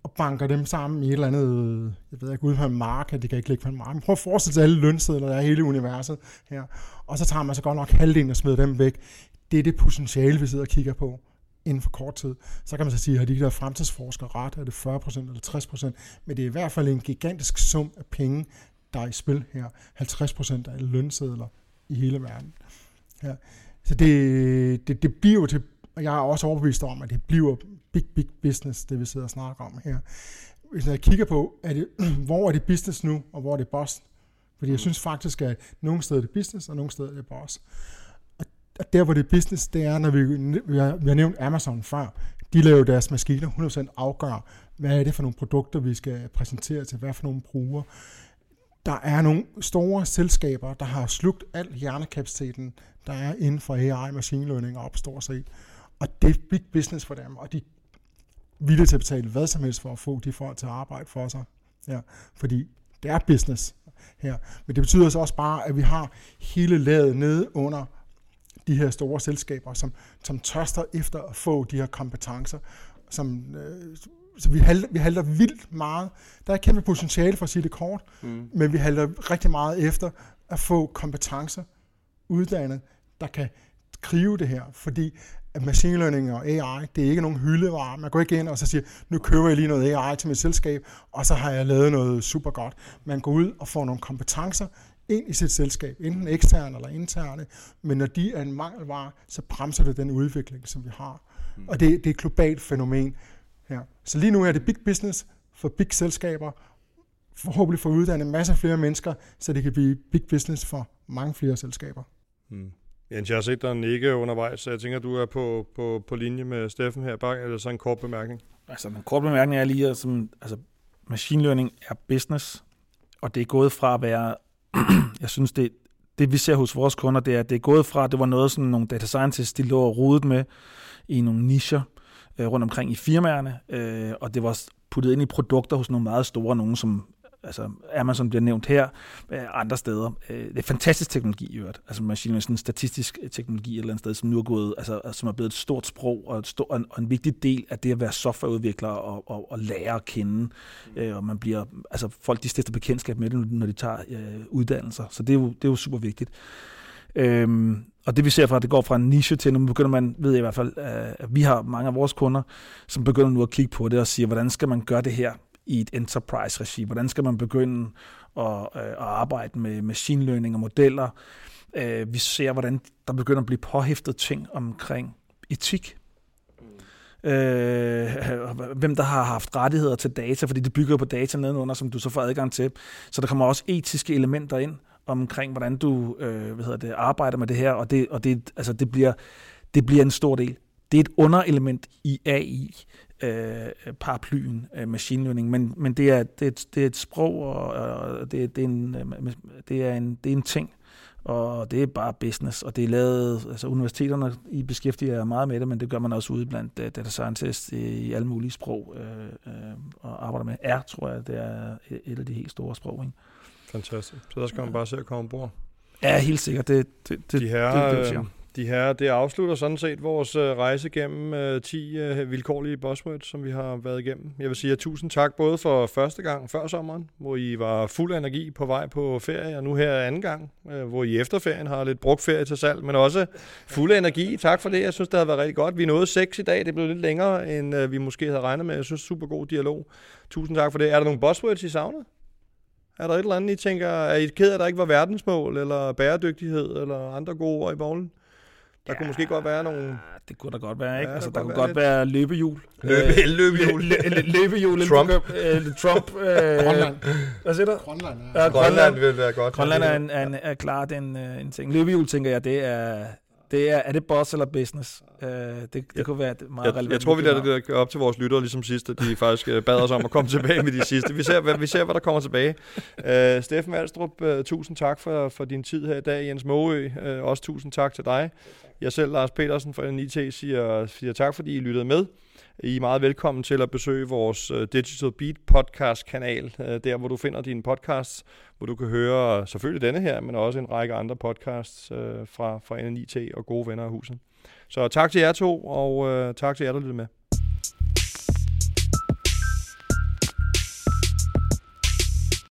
B: og banker dem sammen i et eller andet, jeg ved ikke, ude på en mark, det kan ikke ligge på en mark. Prøv at forestille sig alle lønsedler, der er i hele universet her. Og så tager man så godt nok halvdelen og smider dem væk. Det er det potentiale, vi sidder og kigger på inden for kort tid. Så kan man så sige, har de der fremtidsforskere ret? Er det 40% eller 60%? Men det er i hvert fald en gigantisk sum af penge, der er i spil her. 50% af alle lønsedler i hele verden. Ja. Så det, det, det bliver til, og jeg er også overbevist om, at det bliver big, big business, det vi sidder og snakker om her. Hvis jeg kigger på, er det, hvor er det business nu, og hvor er det boss? Fordi jeg synes faktisk, at nogle steder er det business, og nogle steder er det boss. Der, hvor det er business, det er, når vi, vi, har, vi har nævnt Amazon før. De laver deres maskiner 100% afgør, hvad er det for nogle produkter, vi skal præsentere til hvad for nogle brugere. Der er nogle store selskaber, der har slugt al hjernekapaciteten, der er inden for AI, machine learning op opstår set. Og det er big business for dem, og de er villige til at betale hvad som helst for at få de folk til at arbejde for sig. Ja, fordi det er business her. Men det betyder så også bare, at vi har hele laget nede under de her store selskaber, som, som tørster efter at få de her kompetencer, som, øh, så vi halter, vi halter vildt meget. Der er kæmpe potentiale for at sige det kort, mm. men vi halter rigtig meget efter at få kompetencer uddannet, der kan skrive det her, fordi at machine learning og AI, det er ikke nogen hyldevare. Man går ikke ind og så siger, nu køber jeg lige noget AI til mit selskab, og så har jeg lavet noget super godt. Man går ud og får nogle kompetencer ind i sit selskab, enten eksterne eller interne, men når de er en mangelvare, så bremser det den udvikling, som vi har. Mm. Og det, det er et globalt fænomen her. Så lige nu er det big business for big selskaber, forhåbentlig for at uddanne en masse flere mennesker, så det kan blive big business for mange flere selskaber.
A: Mm. Jens, jeg har set dig ikke undervejs, så jeg tænker, du er på, på, på linje med Steffen her. Bare eller så en kort bemærkning.
C: Altså, en kort bemærkning er lige, at som, altså, machine learning er business, og det er gået fra at være, jeg synes, det, det vi ser hos vores kunder, det er, at det er gået fra, at det var noget, sådan nogle data scientists, de lå og rodet med i nogle nischer øh, rundt omkring i firmaerne, øh, og det var puttet ind i produkter hos nogle meget store, nogen som altså Amazon bliver nævnt her, øh, andre steder. Øh, det er fantastisk teknologi i øvrigt. Altså machine learning, sådan en statistisk øh, teknologi et eller andet sted, som nu er gået, altså, som er blevet et stort sprog og, et stor, og, en, og en vigtig del af det at være softwareudvikler og, og, og lære at kende. Mm. og man bliver, altså folk de stifter bekendtskab med det, når de tager øh, uddannelser. Så det er jo, det er jo super vigtigt. Øhm, og det vi ser fra, at det går fra en niche til, nu begynder man, ved jeg i hvert fald, at vi har mange af vores kunder, som begynder nu at kigge på det og sige, hvordan skal man gøre det her i et enterprise-regi? Hvordan skal man begynde at, øh, at arbejde med machine learning og modeller? Øh, vi ser, hvordan der begynder at blive påhæftet ting omkring etik. Øh, hvem der har haft rettigheder til data, fordi det bygger på data nedenunder, som du så får adgang til. Så der kommer også etiske elementer ind omkring, hvordan du øh, hvad hedder det, arbejder med det her, og det, og det, altså det, bliver, det bliver en stor del. Det er et underelement i AI, øh, paraplyen øh, machine learning, men, men det, er, det, er, det er et sprog, og, og det, det, er en, øh, det, er en, det er en ting, og det er bare business, og det er lavet, altså universiteterne i beskæftiger meget med det, men det gør man også ude blandt uh, data scientists i, i alle mulige sprog øh, øh, og arbejder med. R, tror jeg, det er et af de helt store sprog. Ikke?
A: Fantastisk. Så der skal man bare se at komme ombord.
C: Ja, helt sikkert. Det, det, det,
A: de her, det, det, det, de her, det afslutter sådan set vores øh, rejse gennem øh, 10 øh, vilkårlige buzzwords, som vi har været igennem. Jeg vil sige at tusind tak både for første gang før sommeren, hvor I var fuld af energi på vej på ferie, og nu her anden gang, øh, hvor I efter ferien har lidt brugt ferie til salg, men også fuld af energi. Tak for det. Jeg synes, det har været rigtig godt. Vi nåede seks i dag. Det blev lidt længere, end øh, vi måske havde regnet med. Jeg synes, super god dialog. Tusind tak for det. Er der nogle buzzwords, I savner? Er der et eller andet, I tænker, er I ked af, at der ikke var verdensmål, eller bæredygtighed, eller andre gode ord i bowlen? Der ja, kunne måske godt være nogle...
C: Det kunne der godt være, ikke? Ja, altså, der, der kunne godt lidt... være løbehjul.
A: Løbe, øh, løbehjul.
C: løbehjul.
A: Trump.
C: Øh, Trump. Øh,
B: Grønland.
C: Hvad siger du?
B: Grønland,
A: ja. ja Grønland vil være godt.
C: Grønland er, en, er, en, er klart en, øh, en ting. Løbehjul, tænker jeg, det er, det er, er det boss eller business? Uh, det, det ja. kunne være meget
A: jeg,
C: relevant.
A: Jeg tror, vi lader det op til vores lyttere, ligesom sidst, at de faktisk øh, bad os om at komme tilbage med de sidste. Vi ser, hvad, vi ser, hvad der kommer tilbage. Uh, Steffen Alstrup, uh, tusind tak for, for din tid her i dag. Jens Måø, uh, også tusind tak til dig. Jeg selv, Lars Petersen fra NIT, siger, siger tak, fordi I lyttede med. I er meget velkommen til at besøge vores øh, Digital Beat podcast kanal, øh, der hvor du finder dine podcasts, hvor du kan høre selvfølgelig denne her, men også en række andre podcasts øh, fra, fra NIT og gode venner af huset. Så tak til jer to, og tak til jer, der lyttede med.